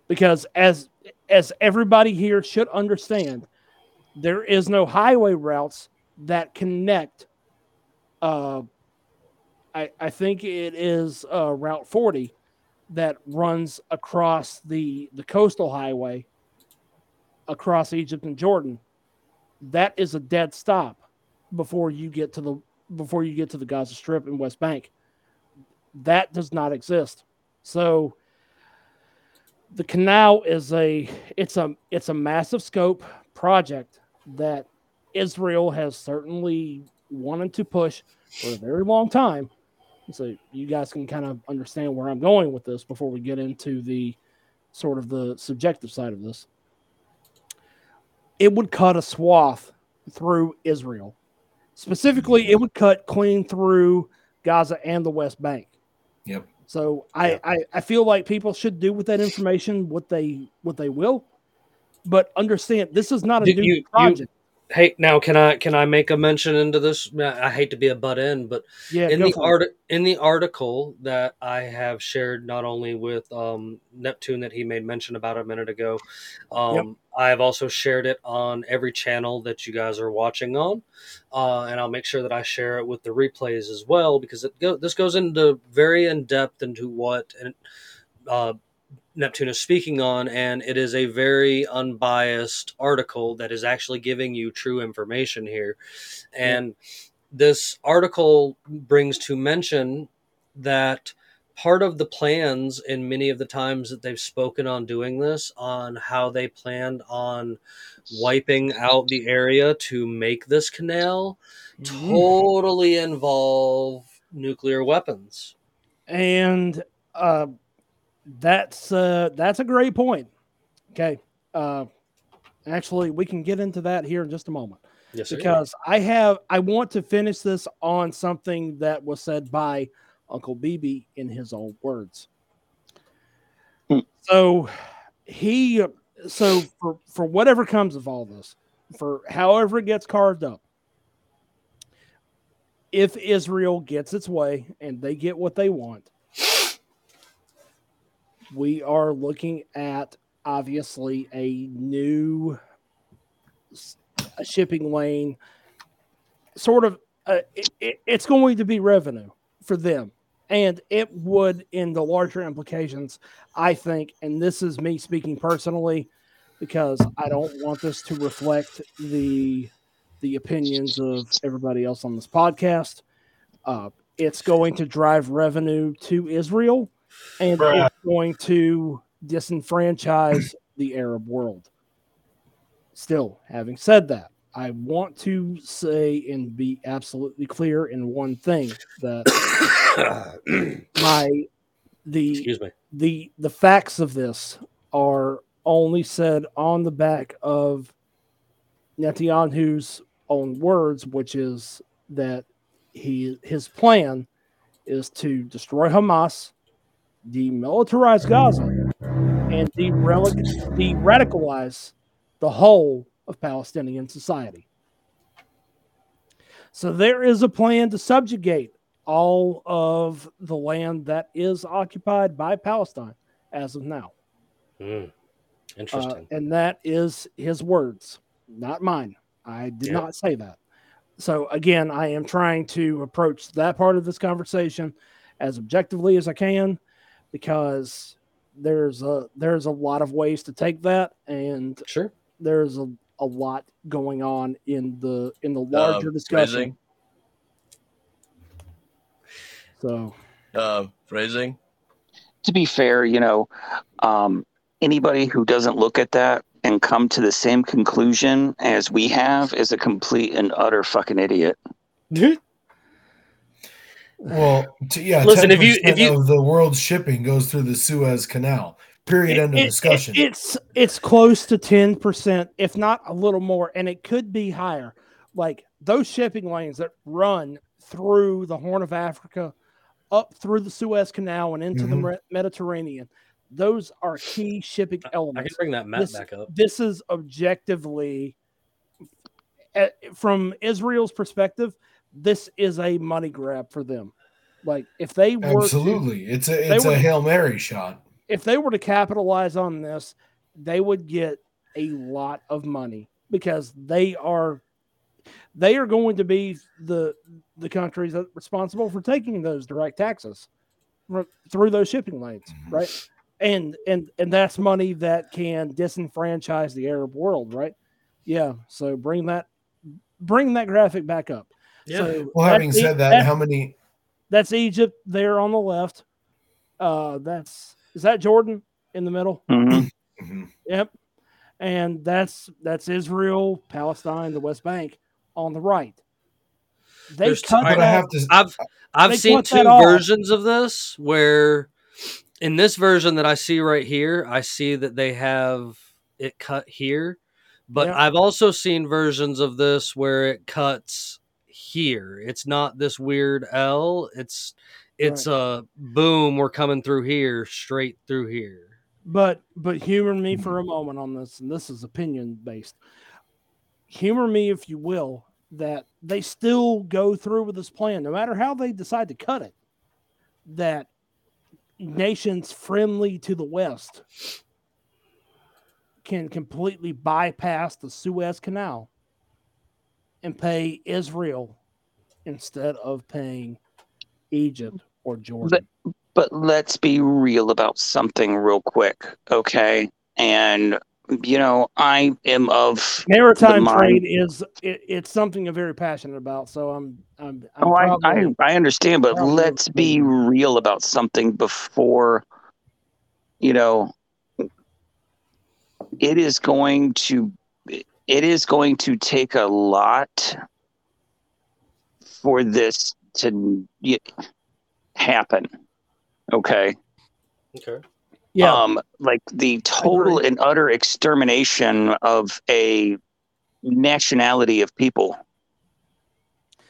Because as as everybody here should understand, there is no highway routes that connect uh, I, I think it is uh, Route 40 that runs across the, the coastal highway across Egypt and Jordan. That is a dead stop before you get to the before you get to the Gaza Strip and West Bank. That does not exist. So the canal is a it's a it's a massive scope project that Israel has certainly wanted to push for a very long time. So you guys can kind of understand where I'm going with this before we get into the sort of the subjective side of this. It would cut a swath through Israel. Specifically, it would cut clean through Gaza and the West Bank. Yep. So I, Yeah. I, I feel like people should do with that information what they what they will, but understand this is not a Did new you- you- project. Hey, now can I can I make a mention into this? I hate to be a butt in, but yeah, in the it. art in the article that I have shared not only with um, Neptune that he made mention about a minute ago, um, I have also shared it on every channel that you guys are watching on, uh, and I'll make sure that I share it with the replays as well because it go, this goes into very in depth into what and uh, Neptune is speaking on, and it is a very unbiased article that is actually giving you true information here. And this article brings to mention that part of the plans in many of the times that they've spoken on doing this, on how they planned on wiping out the area to make this canal, Mhm. totally involve nuclear weapons. and uh, that's uh, that's a great point. Okay, uh, actually, we can get into that here in just a moment Yes, sir. because I have I want to finish this on something that was said by Uncle BB in his own words. Hmm. So he so for for whatever comes of all this, for however it gets carved up, if Israel gets its way and they get what they want, we are looking at obviously a new a shipping lane sort of uh, it, it, it's going to be revenue for them. And it would in the larger implications i think and this is me speaking personally because i don't want this to reflect the the opinions of everybody else on this podcast uh, it's going to drive revenue to israel and Bruh. it's going to disenfranchise the arab world still having said that i want to say and be absolutely clear in one thing that my the Excuse me. the the facts of this are only said on the back of Netanyahu's own words, which is that he his plan is to destroy Hamas, demilitarize Gaza, and de-radicalize the whole of Palestinian society. So there is a plan to subjugate all of the land that is occupied by Palestine as of now. Mm. uh, Interesting. and that is his words, not mine. I did Yeah. not say that. So again, I am trying to approach that part of this conversation as objectively as I can because there's a there's a lot of ways to take that and sure. there's a, a lot going on in the in the larger discussion. phrasing. So Uh, phrasing. to be fair, you know, um, anybody who doesn't look at that and come to the same conclusion as we have is a complete and utter fucking idiot. Well, t- yeah. Listen, if you- 10% if you- of the world's shipping goes through the Suez Canal. Period. It- end of it- discussion. it- it's it's close to ten percent, if not a little more, and it could be higher. Like those shipping lanes that run through the Horn of Africa, up through the Suez Canal and into the Mhm. Mer- Mediterranean, those are key shipping elements. I can bring that map This- back up. This is objectively, eh, from Israel's perspective, this is a money grab for them. Like if they were to- Absolutely, it's a it's were- a hail mary shot. if they were to capitalize on this, they would get a lot of money because they are they are going to be the the countries that responsible for taking those direct taxes through those shipping lanes, mm-hmm. right? And and and that's money that can disenfranchise the Arab world, right? Yeah. So bring that bring that graphic back up. Yeah. So Well, having E- said that, that's- how many? that's Egypt there on the left. Uh, that's is that Jordan in the middle? Mhm. Mhm. Yep. And that's that's Israel, Palestine, the West Bank on the right. They There's t- cut I- But I that- have to. I've I've seen cut that two off. versions of this where in this version that I see right here, I see that they have it cut here. But Yeah. I've also seen versions of this where it cuts here. It's not this weird L. It's it's a uh, boom, we're coming through here, straight through here. but but humor me for hmm. a moment on this, and this is opinion based. Humor me, if you will, that they still go through with this plan, no matter how they decide to cut it. That nations friendly to the West can completely bypass the Suez Canal and pay Israel instead of paying Egypt or Jordan. But let's be real about something real quick, okay? And you know, I am of Maritime trade is it, it's something I'm very passionate about. So I'm I'm, I'm Oh, I, probably- I I understand, but let's be real about something before you know it is going to it is going to take a lot for this to happen. Okay. Okay. yeah. Um like the total and utter extermination of a nationality of people.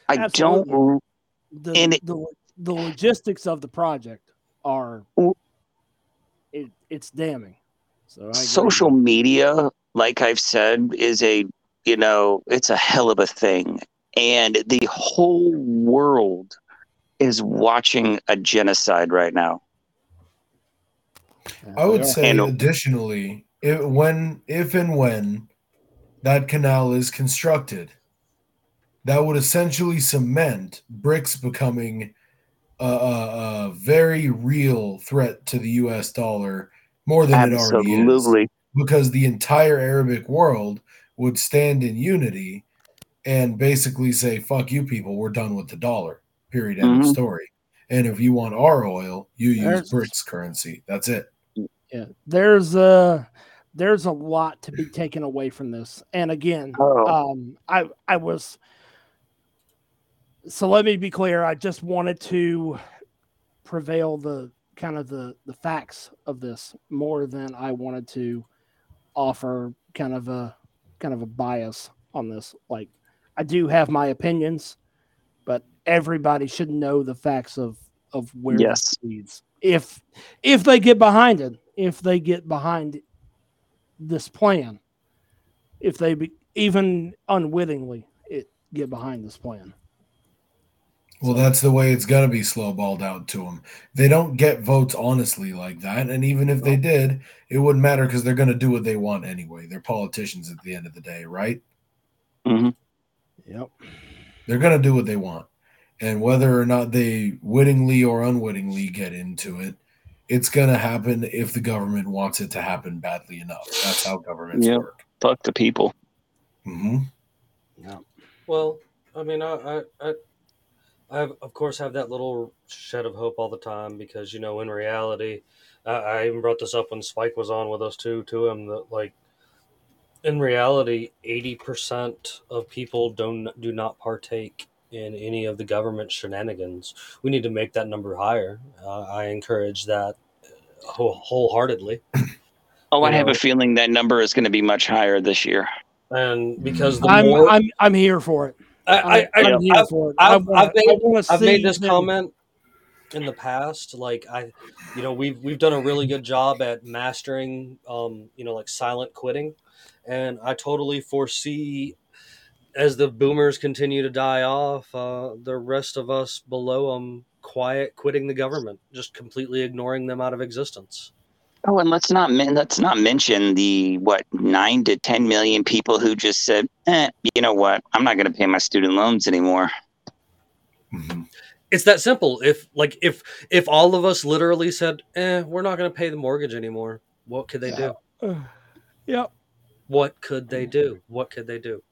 I Absolutely. don't the, and it- the the logistics of the project are it, it's damning. So I social media like i've said is a you know it's a hell of a thing and the whole world is watching a genocide right now I would say, And- additionally, if, when if and when that canal is constructed, that would essentially cement BRICS becoming a, a, a very real threat to the U.S. dollar more than it already is. absolutely because the entire Arabic world would stand in unity and basically say, fuck you people, we're done with the dollar. Period. End of Mhm. story. And if you want our oil, you use There's- BRICS currency. That's it. yeah. There's a there's a lot to be taken away from this. And again, oh um i i was so let me be clear i just wanted to prevail the kind of the the facts of this more than i wanted to offer kind of a kind of a bias on this like i do have my opinions but everybody should know the facts of of where Yes. this leads if if they get behind it if they get behind this plan if they be, even unwittingly it get behind this plan Well, that's the way it's gonna be slowballed out to them. They don't get votes honestly like that, and even if they did, it wouldn't matter because they're gonna do what they want anyway. They're politicians at the end of the day, right? hmm Yep. They're gonna do what they want, and whether or not they wittingly or unwittingly get into it, it's gonna happen if the government wants it to happen badly enough. That's how governments Yeah. work. Fuck the people. Mm-hmm. Yeah. Well, I mean, I, I, I, I have, of course have that little shed of hope all the time because you know, in reality, I, I even brought this up when Spike was on with us too. To him that like, in reality, eighty percent of people don't do not partake in any of the government shenanigans. We need to make that number higher. Uh, I encourage that uh, whole, wholeheartedly. Oh, I You have know- a feeling that number is going to be much higher this year. And because the I'm more I'm I'm here for it. I, I'm, I, I, I'm here I've, for it. I I've- wanna- I've made- I wanna I've made this them- comment in the past. Like I, you know, we've we've done a really good job at mastering, um, you know, like silent quitting, and I totally foresee as the boomers continue to die off, uh, the rest of us below them quiet quitting the government, just completely ignoring them out of existence. Oh, and let's not men- let's not mention the what nine to ten million people who just said, eh, you know what, I'm not going to pay my student loans anymore. hmm It's that simple. If like if if all of us literally said, "Eh, we're not going to pay the mortgage anymore," what could they do? Yep. What could they do mm-hmm. what could they do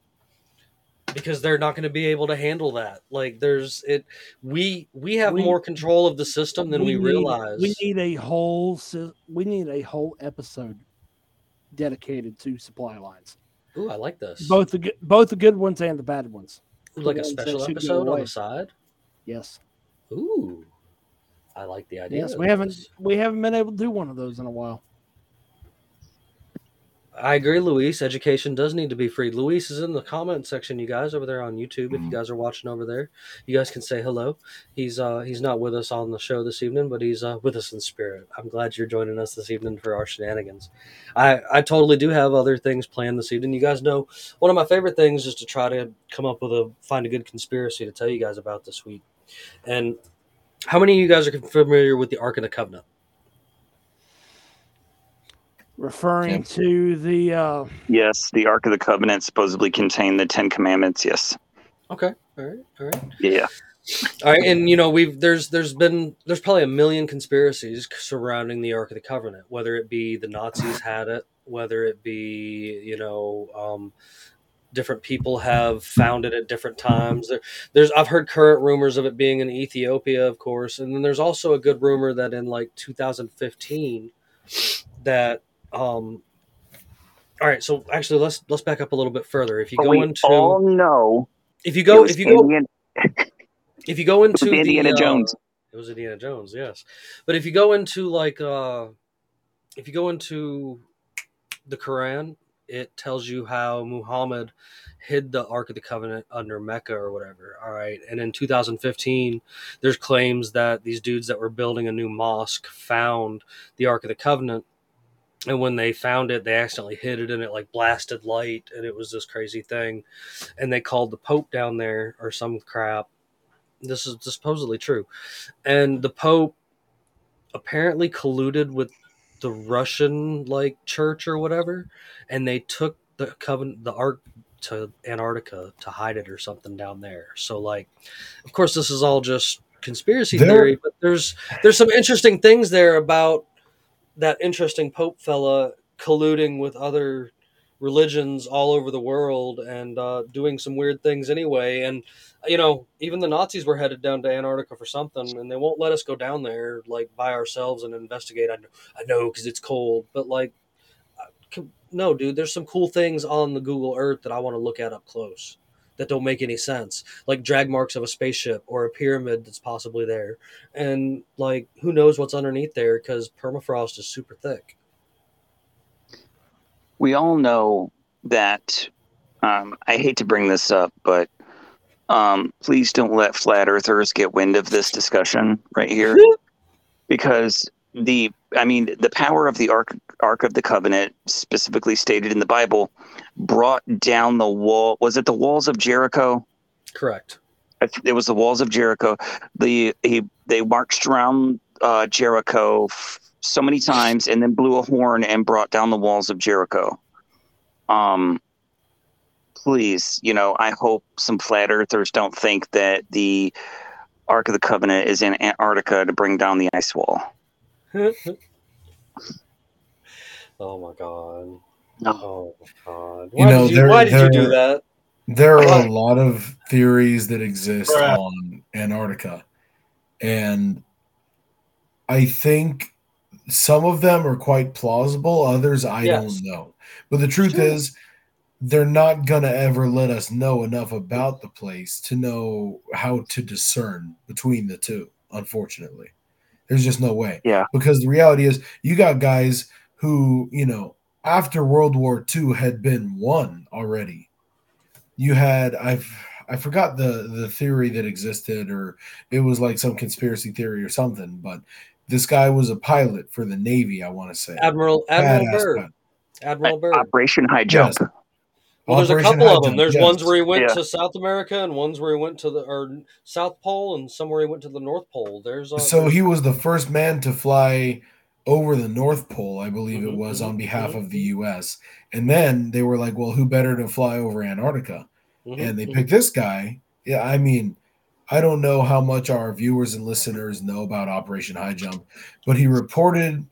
because they're not going to be able to handle that like there's it we we have We- more control of the system than we, need- realize We need a whole we need a whole episode dedicated to supply lines. ooh i like this Both the good, both the good ones and the bad ones. Ooh, like a special episode on the side Yes. ooh i like the idea Yes. We haven't this. we haven't been able to do one of those in a while. I agree luis. Education does need to be free. Luis is in the comment section you guys over there on youtube if you Mhm. guys are watching over there. You guys can say hello. He's uh he's not with us on the show this evening but he's uh with us in spirit. I'm glad you're joining us this evening for our shenanigans. I i totally do have other things planned this evening. You guys know one of my favorite things is to try to come up with a find a good conspiracy to tell you guys about this week. And how many of you guys are familiar with the ark of the covenant Referring Yep. to the uh Yes, the Ark of the Covenant supposedly contained the Ten Commandments. Yes, okay all right all right yeah. All right, and you know we've there's there's been there's probably a million conspiracies surrounding the Ark of the Covenant, whether it be the Nazis had it, whether it be you know um, different people have found it at different times. There, there's I've heard current rumors of it being in Ethiopia, of course, and then there's also a good rumor that in like 2015 that um. All right, so actually let's let's back up a little bit further. If you But go we into all know if you go if you go Indian- if you go into Indiana the, uh, Jones. it was Indiana Jones, yes. But if you go into like uh if you go into the Quran, it tells you how Muhammad hid the Ark of the Covenant under Mecca or whatever. All right. And in 2015, there's claims that these dudes that were building a new mosque found the Ark of the Covenant. And when they found it, they accidentally hid it and it like blasted light and it was this crazy thing. And they called the Pope down there or some crap. This is supposedly true. And the Pope apparently colluded with the Russian like church or whatever, and they took the covenant the ark to Antarctica to hide it or something down there. So like, of course, this is all just conspiracy There- theory, but there's there's some interesting things there about that interesting Pope fella colluding with other religions all over the world and uh, doing some weird things anyway. And you know, even the Nazis were headed down to Antarctica for something, and they won't let us go down there like by ourselves and investigate. I know, I know, because it's cold, but like, uh, no, dude, there's some cool things on the Google Earth that I want to look at up close that don't make any sense, like drag marks of a spaceship or a pyramid that's possibly there, and like who knows what's underneath there because permafrost is super thick. we all know that um, I hate to bring this up, but um, please don't let flat earthers get wind of this discussion right here, because the I mean the power of the ark ark of the covenant, specifically stated in the Bible, brought down the wall. Was it the walls of Jericho? Correct. It was the walls of Jericho. The he they marched around uh, Jericho f- so many times, and then blew a horn and brought down the walls of Jericho. Um, please, you know, I hope some flat earthers don't think that the Ark of the Covenant is in Antarctica to bring down the ice wall. oh my god. No. Oh my god. You Why know, did you, there- why did you do that? There are a lot of theories that exist Right. on Antarctica. And I think some of them are quite plausible, others I Yes. don't know. But the truth Sure. is, they're not going to ever let us know enough about the place to know how to discern between the two, unfortunately. There's just no way. Yeah. Because the reality is, you got guys who, you know, after World War II had been won already. You had I've I forgot the the theory that existed, or it was like some conspiracy theory or something. But this guy was a pilot for the Navy. I want to say Admiral Admiral Badass Byrd. pilot. Admiral Byrd. Operation High Jump. Yes. Well, there's a couple of them. There's yes. ones where he went Yeah. to South America, and ones where he went to the or South Pole, and somewhere he went to the North Pole. There's uh, So he was the first man to fly over the North Pole, I believe it Mhm, was, mhm, on behalf mhm, of the U.S. And then they were like, "Well, who better to fly over Antarctica?" Mhm, and they mhm. picked this guy. Yeah, I mean, I don't know how much our viewers and listeners know about Operation High Jump, but he reported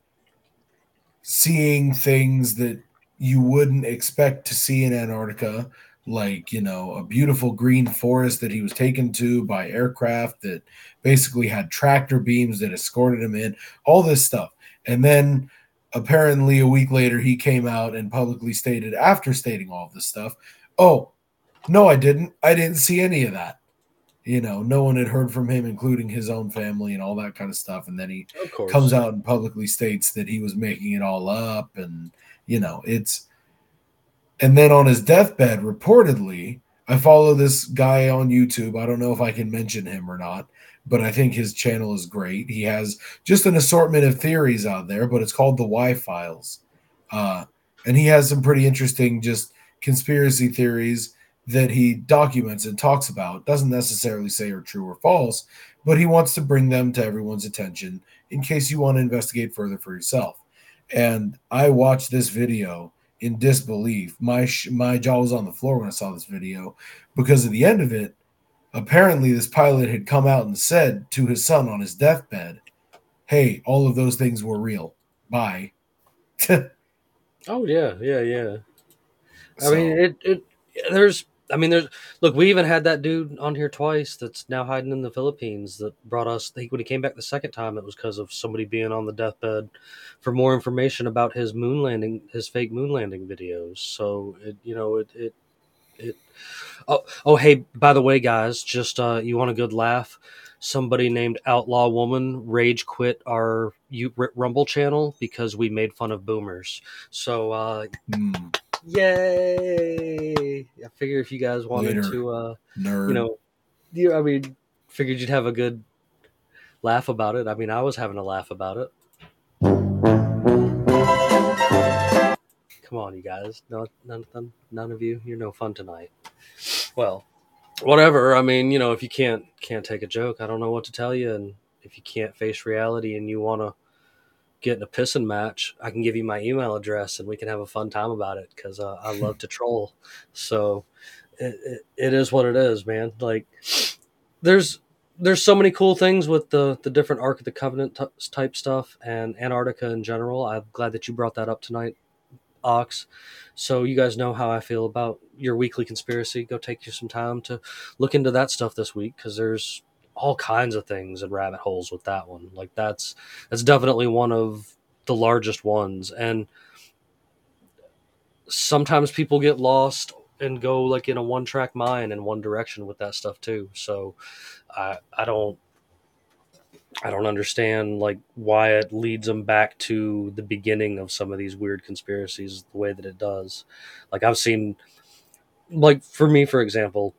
seeing things that you wouldn't expect to see in Antarctica, like, you know, a beautiful green forest that he was taken to by aircraft that basically had tractor beams that escorted him in, all this stuff. And then apparently a week later, he came out and publicly stated, after stating all this stuff, oh, no, I didn't. I didn't see any of that. You know, no one had heard from him, including his own family and all that kind of stuff. And then he comes out and publicly states that he was making it all up. And, you know, it's. And then on his deathbed, reportedly, I follow this guy on YouTube. I don't know if I can mention him or not, but I think his channel is great. He has just an assortment of theories out there, but it's called the Why Files. Uh, and he has some pretty interesting, just conspiracy theories that he documents and talks about doesn't necessarily say are true or false but he wants to bring them to everyone's attention in case you want to investigate further for yourself and i watched this video in disbelief. My sh- my jaw was on the floor when i saw this video because at the end of it apparently this pilot had come out and said to his son on his deathbed hey all of those things were real. Bye. Oh yeah yeah yeah. I mean, it, it there's I mean, there's look. We even had that dude on here twice that's now hiding in the Philippines that brought us. Think when he came back the second time, it was because of somebody being on the deathbed for more information about his moon landing, his fake moon landing videos. So it, you know, it, it, it. Oh, oh, hey, by the way, guys, just uh, you want a good laugh? Somebody named Outlaw Woman rage quit our U- Rumble channel because we made fun of boomers. So uh, Hmm, Yay! I figure if you guys wanted Later. to, uh, nerd you know, you, I mean, figured you'd have a good laugh about it. I mean, I was having a laugh about it. Come on, you guys. No, none, none, none of you. You're no fun tonight. Well, whatever. I mean, you know, if you can't can't take a joke, I don't know what to tell you. And if you can't face reality and you want to get in a pissing match, I can give you my email address and we can have a fun time about it because uh, I love to troll. So it, it, it is what it is, man. Like there's there's so many cool things with the the different Ark of the Covenant t- type stuff and Antarctica in general. I'm glad that you brought that up tonight, Ox. So you guys know how I feel about your weekly conspiracy. Go take you some time to look into that stuff this week because there's all kinds of things and rabbit holes with that one. Like that's that's definitely one of the largest ones and sometimes people get lost and go like in a one track mind in one direction with that stuff too. So I I don't I don't understand like why it leads them back to the beginning of some of these weird conspiracies the way that it does. Like I've seen like for me for example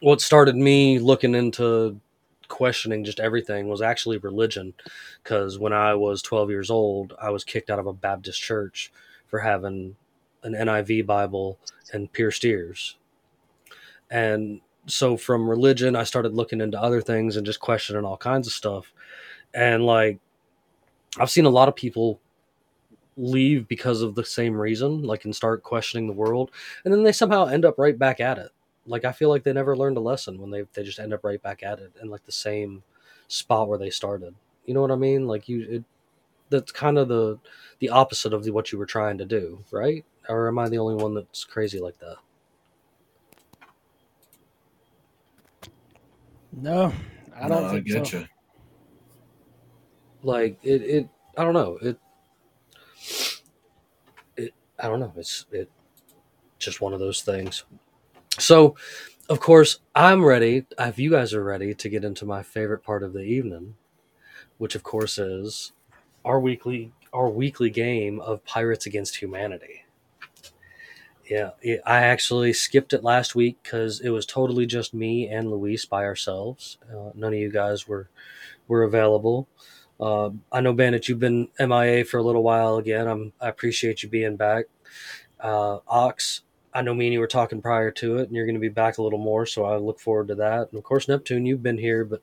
what started me looking into questioning just everything was actually religion because when I was 12 years old I was kicked out of a Baptist church for having an NIV Bible and pierced ears. And so from religion, I started looking into other things and just questioning all kinds of stuff. And like, I've seen a lot of people leave because of the same reason, like, and start questioning the world, and then they somehow end up right back at it. Like, I feel like they never learned a lesson when they they just end up right back at it in like the same spot where they started. You know what I mean? Like, you, it, that's kind of the the opposite of what you were trying to do, right? Or am I the only one that's crazy like that? No, I don't No, think get so. you. like it, it i don't know it it i don't know it's it just one of those things so of course i'm ready if you guys are ready to get into my favorite part of the evening which of course is our weekly our weekly game of pirates against humanity yeah it, i actually skipped it last week because it was totally just me and luis by ourselves uh, none of you guys were were available uh, I know Bandit, you've been MIA for a little while again. I'm, I appreciate you being back. Uh, Ox, I know me and you were talking prior to it, and you're going to be back a little more, so I look forward to that. And of course, Neptune, you've been here, but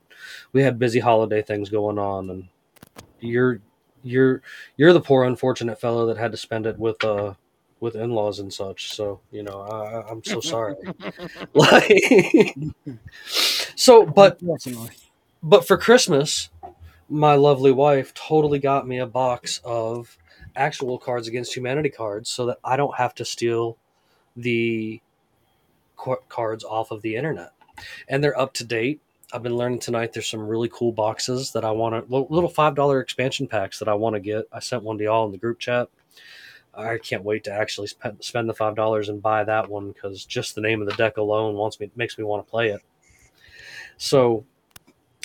we had busy holiday things going on, and you're you're you're the poor unfortunate fellow that had to spend it with uh with in-laws and such. So you know, I, I- I'm so sorry. like, so, but but for Christmas, my lovely wife totally got me a box of actual Cards Against Humanity cards so that I don't have to steal the cards off of the internet. And they're up to date. I've been learning tonight there's some really cool boxes that I want to, little $5 expansion packs that I want to get. I sent one to y'all in the group chat. I can't wait to actually spend, spend the $5 and buy that one because just the name of the deck alone wants me, makes me want to play it. So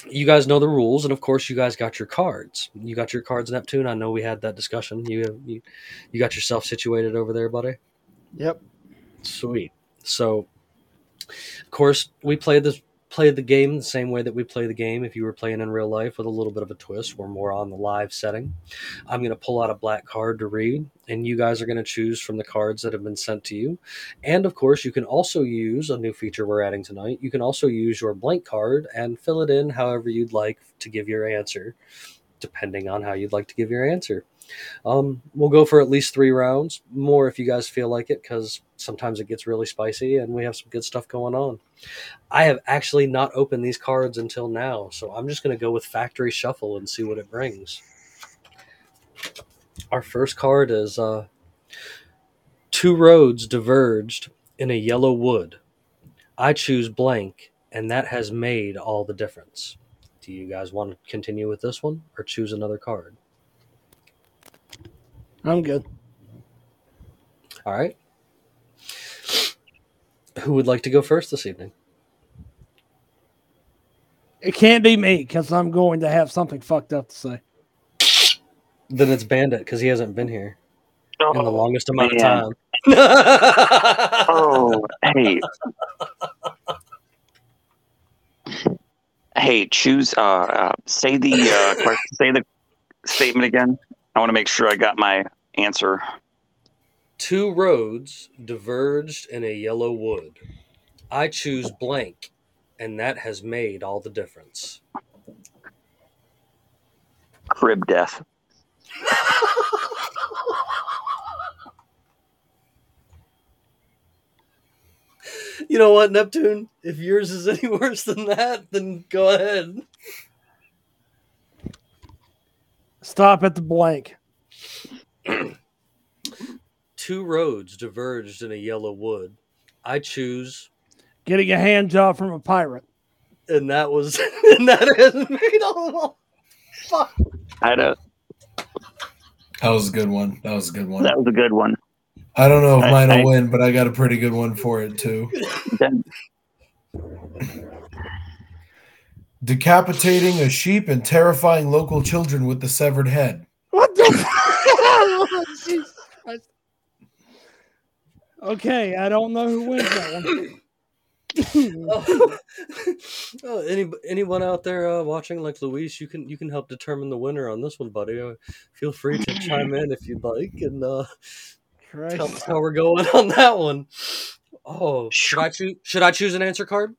you guys know the rules, and of course, you guys got your cards. You got your cards, Neptune. I know we had that discussion. You you, you got yourself situated over there, buddy. Yep. Sweet. So, of course, we played this played the game the same way that we play the game if you were playing in real life with a little bit of a twist. We're more on the live setting. I'm going to pull out a black card to read, and you guys are going to choose from the cards that have been sent to you. And of course, you can also use a new feature we're adding tonight. You can also use your blank card and fill it in however you'd like to give your answer, depending on how you'd like to give your answer. Um, we'll go for at least three rounds, more if you guys feel like it, because sometimes it gets really spicy and we have some good stuff going on. I have actually not opened these cards until now, so I'm just going to go with Factory Shuffle and see what it brings. Our first card is uh, Two roads diverged in a yellow wood. I choose blank, and that has made all the difference. Do you guys want to continue with this one or choose another card? I'm good. All right. Who would like to go first this evening? It can't be me because I'm going to have something fucked up to say. Then it's Bandit because he hasn't been here in the longest amount man. of time. Oh, hey. Hey, choose. Uh, uh say the uh, question, say the statement again. I want to make sure I got my answer. Two roads diverged in a yellow wood. I choose blank, and that has made all the difference. Crib death. You know what, Neptune? If yours is any worse than that, then go ahead. Stop at the blank. Two roads diverged in a yellow wood. I choose, Getting a hand job from a pirate. and that was, and that has made all. Fuck. I had a, That was a good one. That was a good one. that was a good one. I don't know if I- mine I- will win, but I got a pretty good one for it too. Then- Decapitating a sheep and terrifying local children with the severed head. What the? Jesus Christ. Okay, I don't know who wins that one. oh, oh, any, anyone out there uh, watching, like Luis, you can you can help determine the winner on this one, buddy. Uh, feel free to chime in if you'd like, and uh, tell us how we're going on that one. Oh, should I choose? Should I choose an answer card?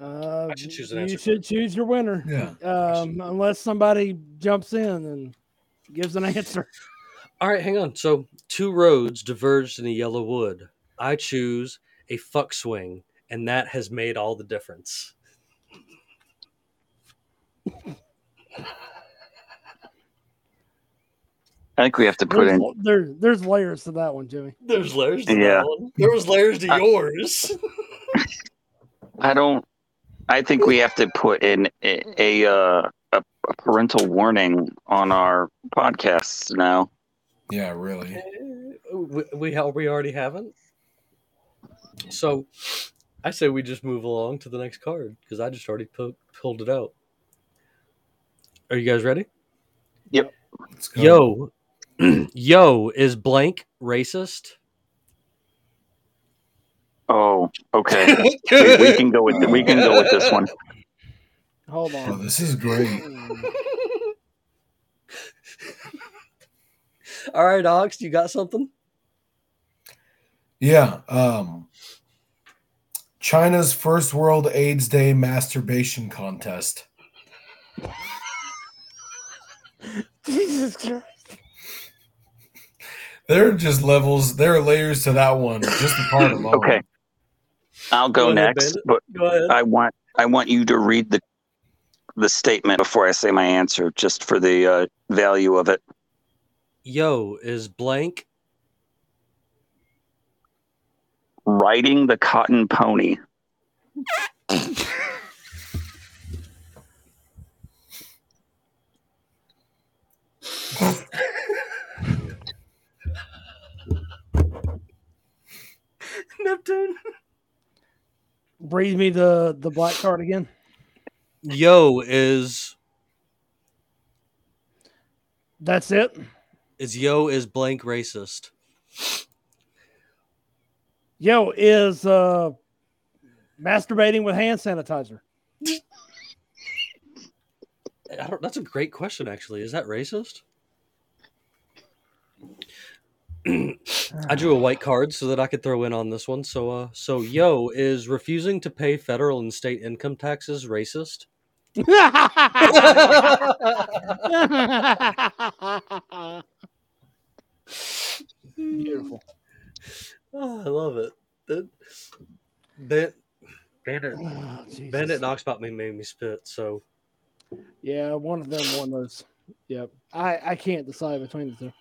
Uh, I should choose an you answer should choose your winner. Yeah. Um, unless somebody jumps in and gives an answer. All right, hang on. So two roads diverged in a yellow wood. I choose a fuck swing, and that has made all the difference. I think we have to put There's, in. there, there's layers to that one, Jimmy. There's layers to Yeah. that one. There was layers to I- yours. I don't. I think we have to put in a a, uh, a, a parental warning on our podcasts now. Yeah, really. we we, we already haven't. So, I say we just move along to the next card because I just already pu- pulled it out. Are you guys ready? Let's go. Yo, yo, is blank racist? Oh, okay. we, we can go with we can go with this one. Hold Oh, on. this is great. Hmm. All right, Ox, you got something? Yeah. Um, China's first World AIDS Day masturbation contest. Jesus Christ. There are just levels. There are layers to that one. Just the part alone. Okay, I'll go, Go ahead, next, Bandit. but Go ahead. I want I want you to read the the statement before I say my answer, just for the uh, value of it. Yo, is blank Riding the cotton pony. Neptune? Breathe me the the black card again. Yo, is That's it. Is yo is blank racist? Yo is uh masturbating with hand sanitizer. I don't, that's a great question, actually. Is that racist? I drew a white card so that I could throw in on this one. So, uh, so yo is refusing to pay federal and state income taxes racist? Beautiful. Oh, I love it. That Ben, Bandit, Oh, Jesus. Bandit and Oxbot me made me spit. So, Yeah, one of them won those. Yep. I I can't decide between the two.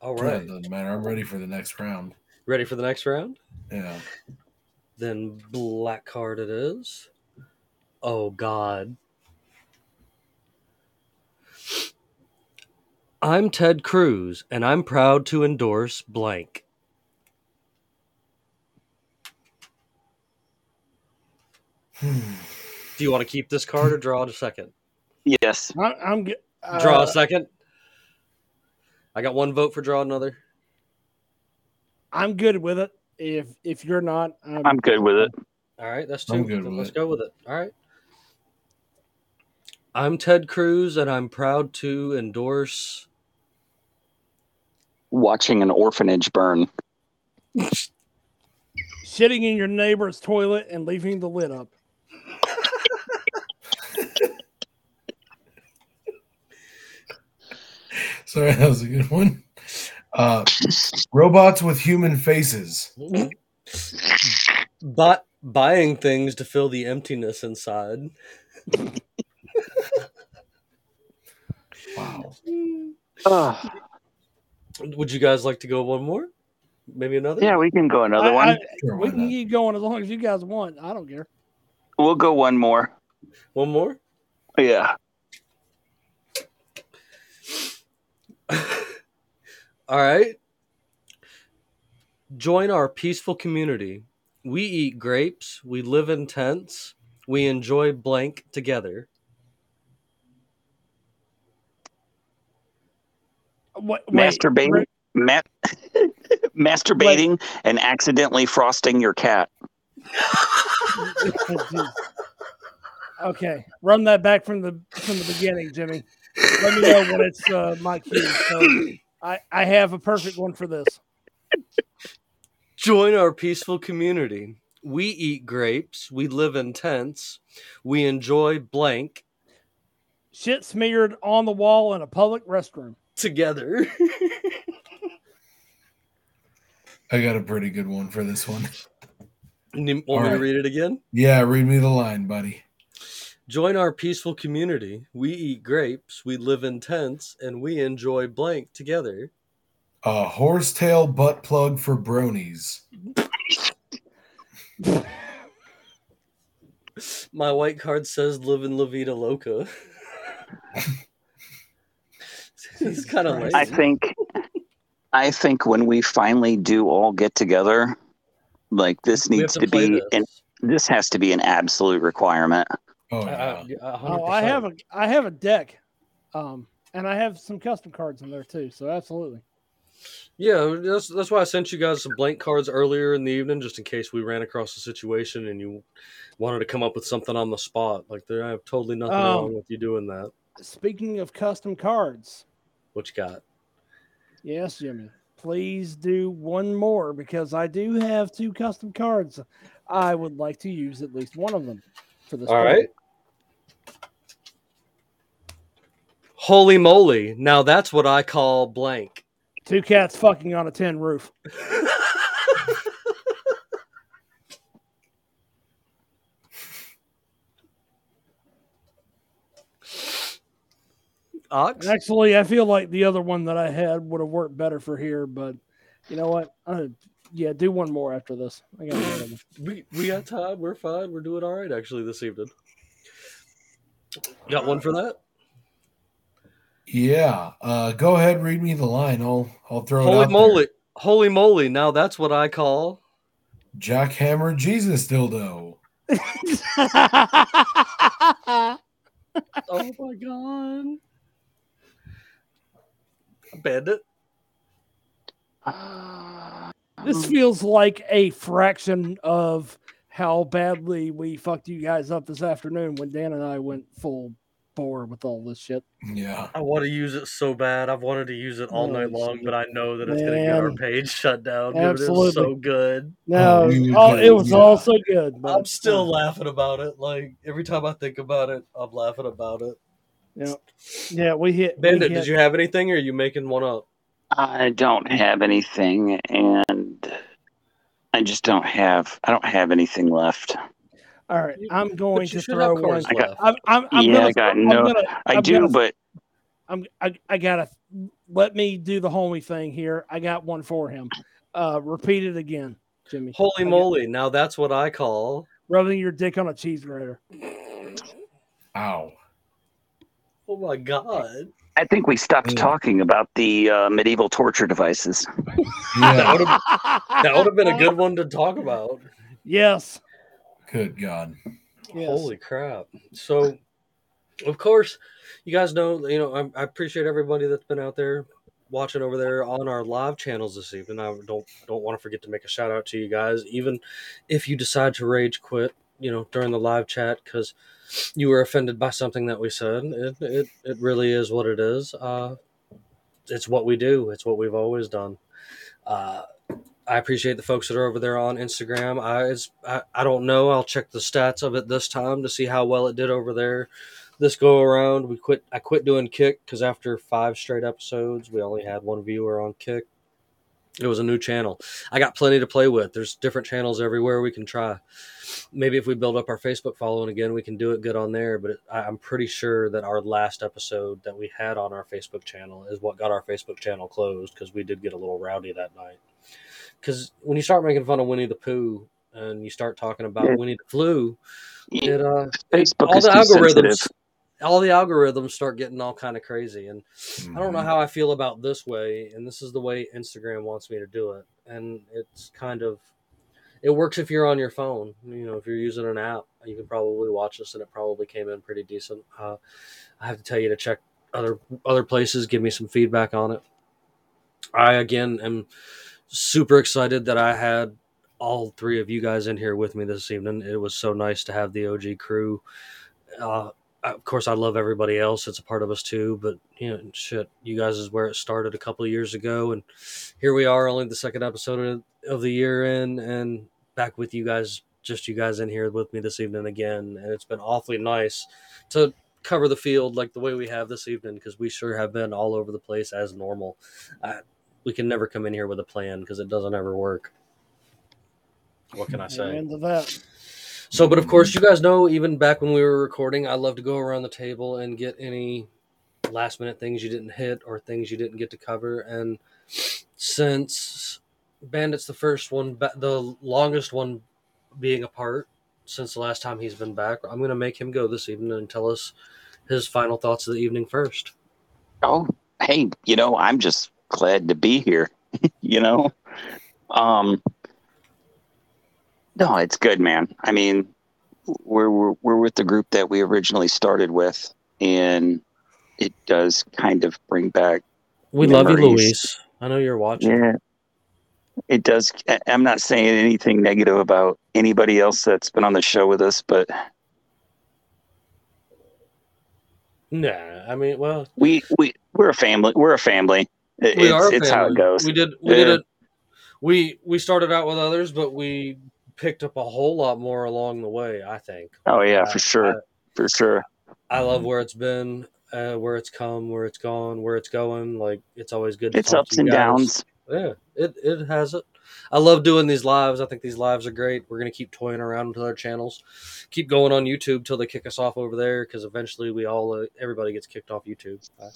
All right, Yeah, it doesn't matter. I'm ready for the next round. ready for the next round? Yeah. Then black card it is. Oh God. I'm Ted Cruz, and I'm proud to endorse blank. Hmm. Do you want to keep this card or draw a second? Yes. I, I'm g- uh, Draw a second. I got one vote for draw another. I'm good with it. If if you're not, I'm, I'm good with it. All right, that's I'm two. good with let's it. go with it. All right. I'm Ted Cruz, and I'm proud to endorse. Watching an orphanage burn. shitting in your neighbor's toilet and leaving the lid up. Sorry, that was a good one. Uh, robots with human faces. But buying things to fill the emptiness inside. Wow. Ugh. Would you guys like to go one more? Maybe another? yeah, we can go another I- one. I- Sure, we can keep going as long as you guys want. I don't care. we'll go one more. One more? Yeah. All right. Join our peaceful community. We eat grapes. We live in tents. We enjoy blank together. Wait, wait, Masturbating. Ma- masturbating and accidentally frosting your cat. Okay, run that back from the from the beginning, Jimmy. Let me know when it's uh, my cue. So I I have a perfect one for this. Join our peaceful community. We eat grapes. We live in tents. We enjoy blank Shit smeared on the wall in a public restroom. Together. I got a pretty good one for this one. You want All me to read it again? Yeah, read me the line, buddy. Join our peaceful community. We eat grapes. We live in tents, and we enjoy blank together. A horsetail butt plug for bronies. My white card says "Live in La Vida Loca." He's kind of Christ. I think I think when we finally do all get together, like this We needs to to, be this. and this has to be an absolute requirement. Oh, yeah. uh, Oh, I have a I have a deck, um, and I have some custom cards in there too. So absolutely. Yeah, that's that's why I sent you guys some blank cards earlier in the evening, just in case we ran across a situation and you wanted to come up with something on the spot. Like there, I have totally nothing Um, wrong with you doing that. Speaking of custom cards, What you got? yes, Jimmy, please do one more because I do have two custom cards. I would like to use at least one of them for this. All party. right. Holy moly! Now that's what I call blank. Two cats fucking on a tin roof. Ox. Actually, I feel like the other one that I had would have worked better for here, but you know what? Uh, yeah, do one more after this. I got one of. We we got time. We're fine. We're doing all right actually this evening. Got one for that? Yeah. Uh, go ahead, read me the line. I'll I'll throw it Holy out moly! Holy moly! Now that's what I call. there. Jackhammer Jesus dildo. Oh my god! Bandit. this feels like a fraction of how badly we fucked you guys up this afternoon when Dan and I went full bore with all this shit. Yeah. I want to use it so bad. I've wanted to use it all Oh, night long, shit. but I know that it's going to get our page shut down. Dude, it is Absolutely. so good. No, Oh, we all, oh, it was yeah. all so good. But, I'm still laughing about it. Like every time I think about it, I'm laughing about it. Yeah, yeah. We hit. we hit- did you have anything, or are you making one up? I don't have anything, and I just don't have. I don't have anything left. All right, I'm going But to throw have one. I got- left. I'm, I'm, I'm Yeah, gonna, I got I'm no- Gonna, I do, gonna- but I'm, I, I gotta let me do the homie thing here. I got one for him. Uh, repeat it again, Jimmy. Holy moly! Now that's what I call. Rubbing your dick on a cheese grater. Ow. Oh my god! I think we stopped Yeah. talking about the uh, medieval torture devices. That would have that would have been a good one to talk about. Yes. Good God. yes. Holy crap! So, of course, you guys know. You know, I, I appreciate everybody that's been out there watching over there on our live channels this evening. I don't don't want to forget to make a shout out to you guys, even if you decide to rage quit. You know, during the live chat because you were offended by something that we said. It it, it really is what it is. Uh, it's what we do. It's what we've always done. Uh, I appreciate the folks that are over there on Instagram. I, I I don't know. I'll check the stats of it this time to see how well it did over there. This go around, we quit. I quit doing Kick because after five straight episodes, we only had one viewer on Kick. It was a new channel. I got plenty to play with. There's different channels everywhere we can try. Maybe if we build up our Facebook following again, we can do it good on there. But it, I, I'm pretty sure that our last episode that we had on our Facebook channel is what got our Facebook channel closed because we did get a little rowdy that night. Because when you start making fun of Winnie the Pooh and you start talking about Yeah. Winnie the Flu, it uh, Facebook all the algorithms, sensitive. All the algorithms start getting all kind of crazy, and I don't know Mhm. how I feel about this way, and this is the way Instagram wants me to do it, and it's kind of it works if you're on your phone. You know, if you're using an app, you can probably watch this, and it probably came in pretty decent. Uh, I have to tell you to check other other places, give me some feedback on it. I again am super excited that I had all three of you guys in here with me this evening. It was so nice to have the OG crew. Uh, of course, I love everybody else. It's a part of us too. But you know, shit, you guys is where it started a couple of years ago, and here we are, only the second episode of, of the year in, and back with you guys just you guys in here with me this evening again, and it's been awfully nice to cover the field like the way we have this evening because we sure have been all over the place as normal. I, we can never come in here with a plan because it doesn't ever work. What can I say? Amen to that. So, but of course, you guys know, even back when we were recording, I love to go around the table and get any last minute things you didn't hit or things you didn't get to cover. And since Bandit's the first one, the longest one being apart since the last time he's been back, I'm going to make him go this evening and tell us his final thoughts of the evening first. Oh, hey, you know, I'm just glad to be here. you know, um, no, it's good, man. I mean, we're, we're we're with the group that we originally started with, and it does kind of bring back. We love you, Memories. Luis. I know you're watching. Yeah, it does. I'm not saying anything negative about anybody else that's been on the show with us, but Nah, I mean, well, we we we're a family. We're a family. It- we it's, are. a it's how it goes. We did. We did it. We we started out with others, but we picked up a whole lot more along the way. I think. Oh yeah, I- for sure, for sure. I love where it's been, uh, where it's come, where it's gone, where it's going. Like it's always good. To It's ups and guys. downs. Yeah, it it has it. I love doing these lives. I think these lives are great. We're gonna keep toying around with other channels, keep going on YouTube till they kick us off over there. Because eventually, we all uh, everybody gets kicked off YouTube. I,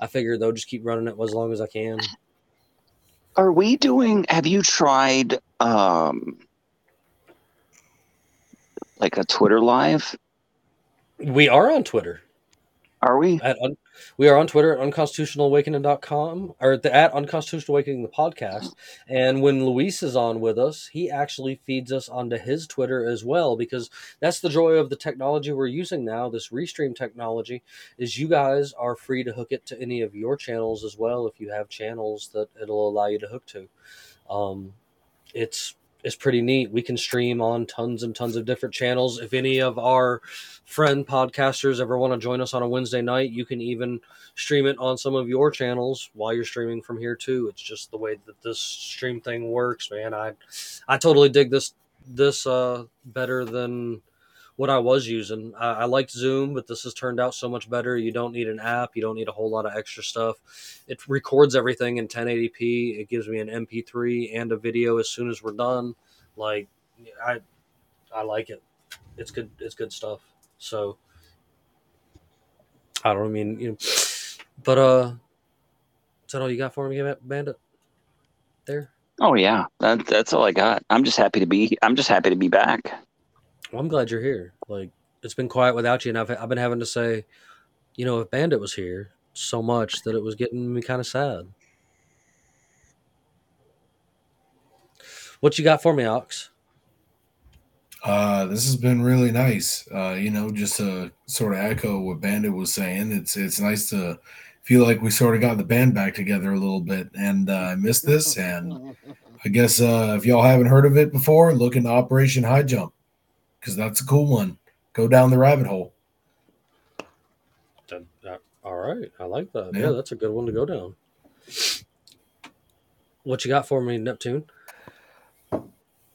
I figure they'll just keep running it as long as I can. Are we doing? Have you tried um like a Twitter live? We are on Twitter. Are we? At un- we are on Twitter at unconstitutionalawakening.com or the, at unconstitutional awakening the podcast. And when Luis is on with us, he actually feeds us onto his Twitter as well because that's the joy of the technology we're using now. This restream technology is you guys are free to hook it to any of your channels as well if you have channels that it'll allow you to hook to. Um, it's it's pretty neat. We can stream on tons and tons of different channels. If any of our friend podcasters ever want to join us on a Wednesday night, you can even stream it on some of your channels while you're streaming from here too. It's just the way that this stream thing works, man. I I totally dig this this uh better than what I was using. I, I liked Zoom, but this has turned out so much better. You don't need an app. You don't need a whole lot of extra stuff. It records everything in 1080p. It gives me an MP3 and a video as soon as we're done. Like I I like it. It's good. It's good stuff. So I don't mean you know, but uh, is that all you got for me, Bandit? There. Oh yeah, that, that's all I got. I'm just happy to be. I'm just happy to be back. Well, I'm glad you're here. Like it's been quiet without you, and I've I've been having to say, you know, if Bandit was here so much that it was getting me kind of sad. What you got for me, Ox? Uh, this has been really nice. Uh, you know, just to sort of echo what Bandit was saying, it's it's nice to feel like we sort of got the band back together a little bit. And uh, I missed this, and I guess uh, if y'all haven't heard of it before, look into Operation High Jump because that's a cool one. Go down the rabbit hole. That- that- all right, I like that. Yeah. Yeah, that's a good one to go down. What you got for me, Neptune?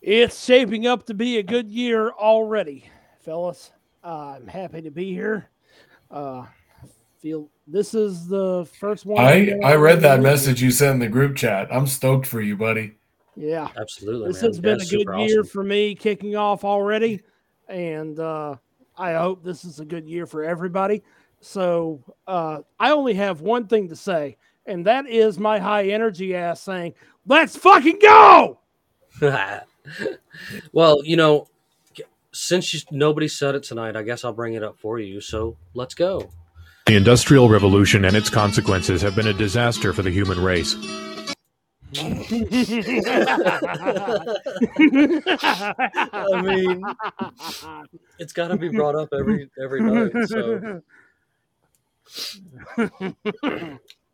It's shaping up to be a good year already, fellas. I'm happy to be here. Uh, feel this is the first one. I I read that message you sent in the group chat. I'm stoked for you, buddy. Yeah, Absolutely, this man. has been a good year awesome. for me kicking off already, and uh, I hope this is a good year for everybody. So uh, I only have one thing to say, and that is my high energy ass saying, "Let's fucking go!" well, you know, since you, nobody said it tonight, I guess I'll bring it up for you. So let's go. The Industrial Revolution and its consequences have been a disaster for the human race. I mean, it's got to be brought up every every night. So,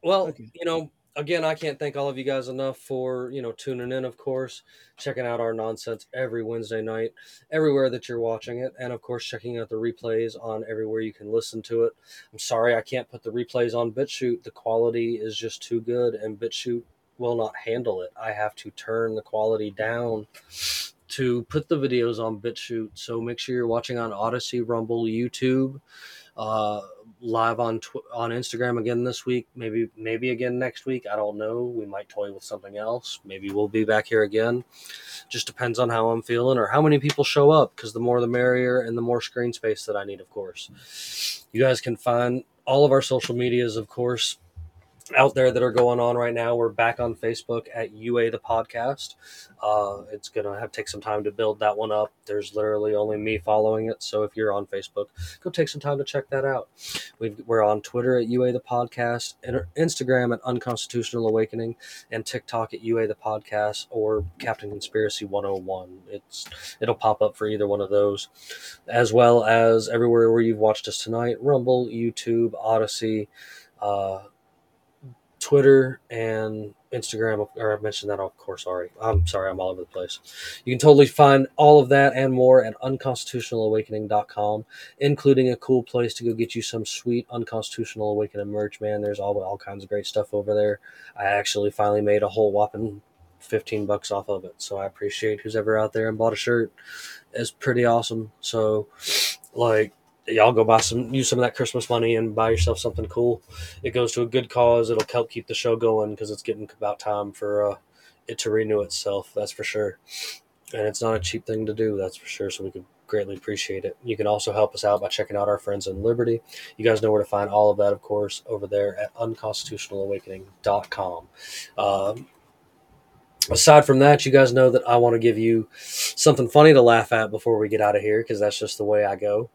well, Okay. you know, again, I can't thank all of you guys enough for you know tuning in. Of course, checking out our nonsense every Wednesday night, everywhere that you're watching it, and of course, checking out the replays on everywhere you can listen to it. I'm sorry I can't put the replays on BitChute. The quality is just too good, and BitChute will not handle it. I have to turn the quality down to put the videos on BitChute. So make sure you're watching on Odysee, Rumble, YouTube, uh, live on tw- on Instagram again this week. Maybe maybe again next week. I don't know. We might toy with something else. Maybe we'll be back here again. Just depends on how I'm feeling or how many people show up. Because the more the merrier, and the more screen space that I need, of course. You guys can find all of our social medias, of course, out there that are going on right now. We're back on Facebook at UA the podcast. Uh, it's gonna have take some time to build that one up. There's literally only me following it, so if you're on Facebook, go take some time to check that out. We've, we're on Twitter at UA the podcast, and Instagram at Unconstitutional Awakening, and TikTok at UA the podcast or Captain Conspiracy 101. It's it'll pop up for either one of those, as well as everywhere where you've watched us tonight: Rumble, YouTube, Odysee. Uh, Twitter and Instagram, or I mentioned that of course already. I'm sorry, I'm all over the place. You can totally find all of that and more at unconstitutionalawakening.com, including a cool place to go get you some sweet Unconstitutional Awakening merch, man. There's all, all kinds of great stuff over there. I actually finally made a whole whopping 15 bucks off of it. So I appreciate who's ever out there and bought a shirt. It's pretty awesome. So, like, y'all go buy some use some of that christmas money and buy yourself something cool. It goes to a good cause. It'll help keep the show going because it's getting about time for uh, it to renew itself that's for sure. And it's not a cheap thing to do that's for sure so we could greatly appreciate it. You can also help us out by checking out our friends in liberty. You guys know where to find all of that of course over there at unconstitutionalawakening.com um, aside from that you guys know that i want to give you something funny to laugh at before we get out of here because that's just the way i go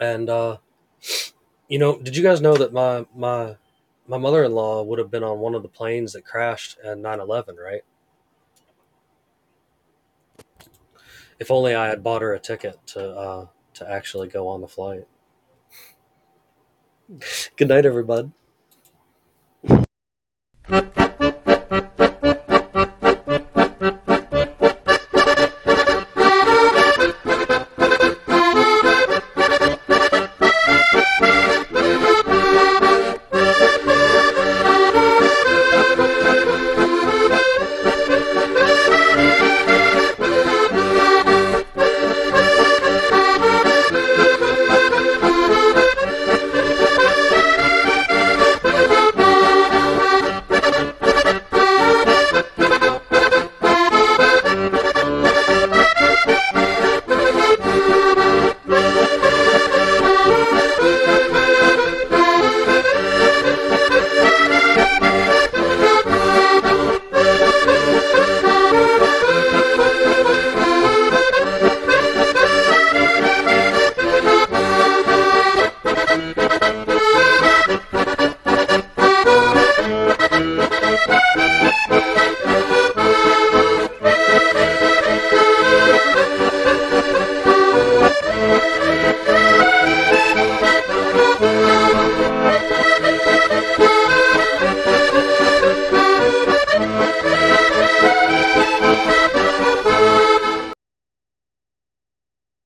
and uh, you know, did you guys know that my my my mother in law would have been on one of the planes that crashed at 9-11, right? If only I had bought her a ticket to uh, to actually go on the flight. Good night, everybody.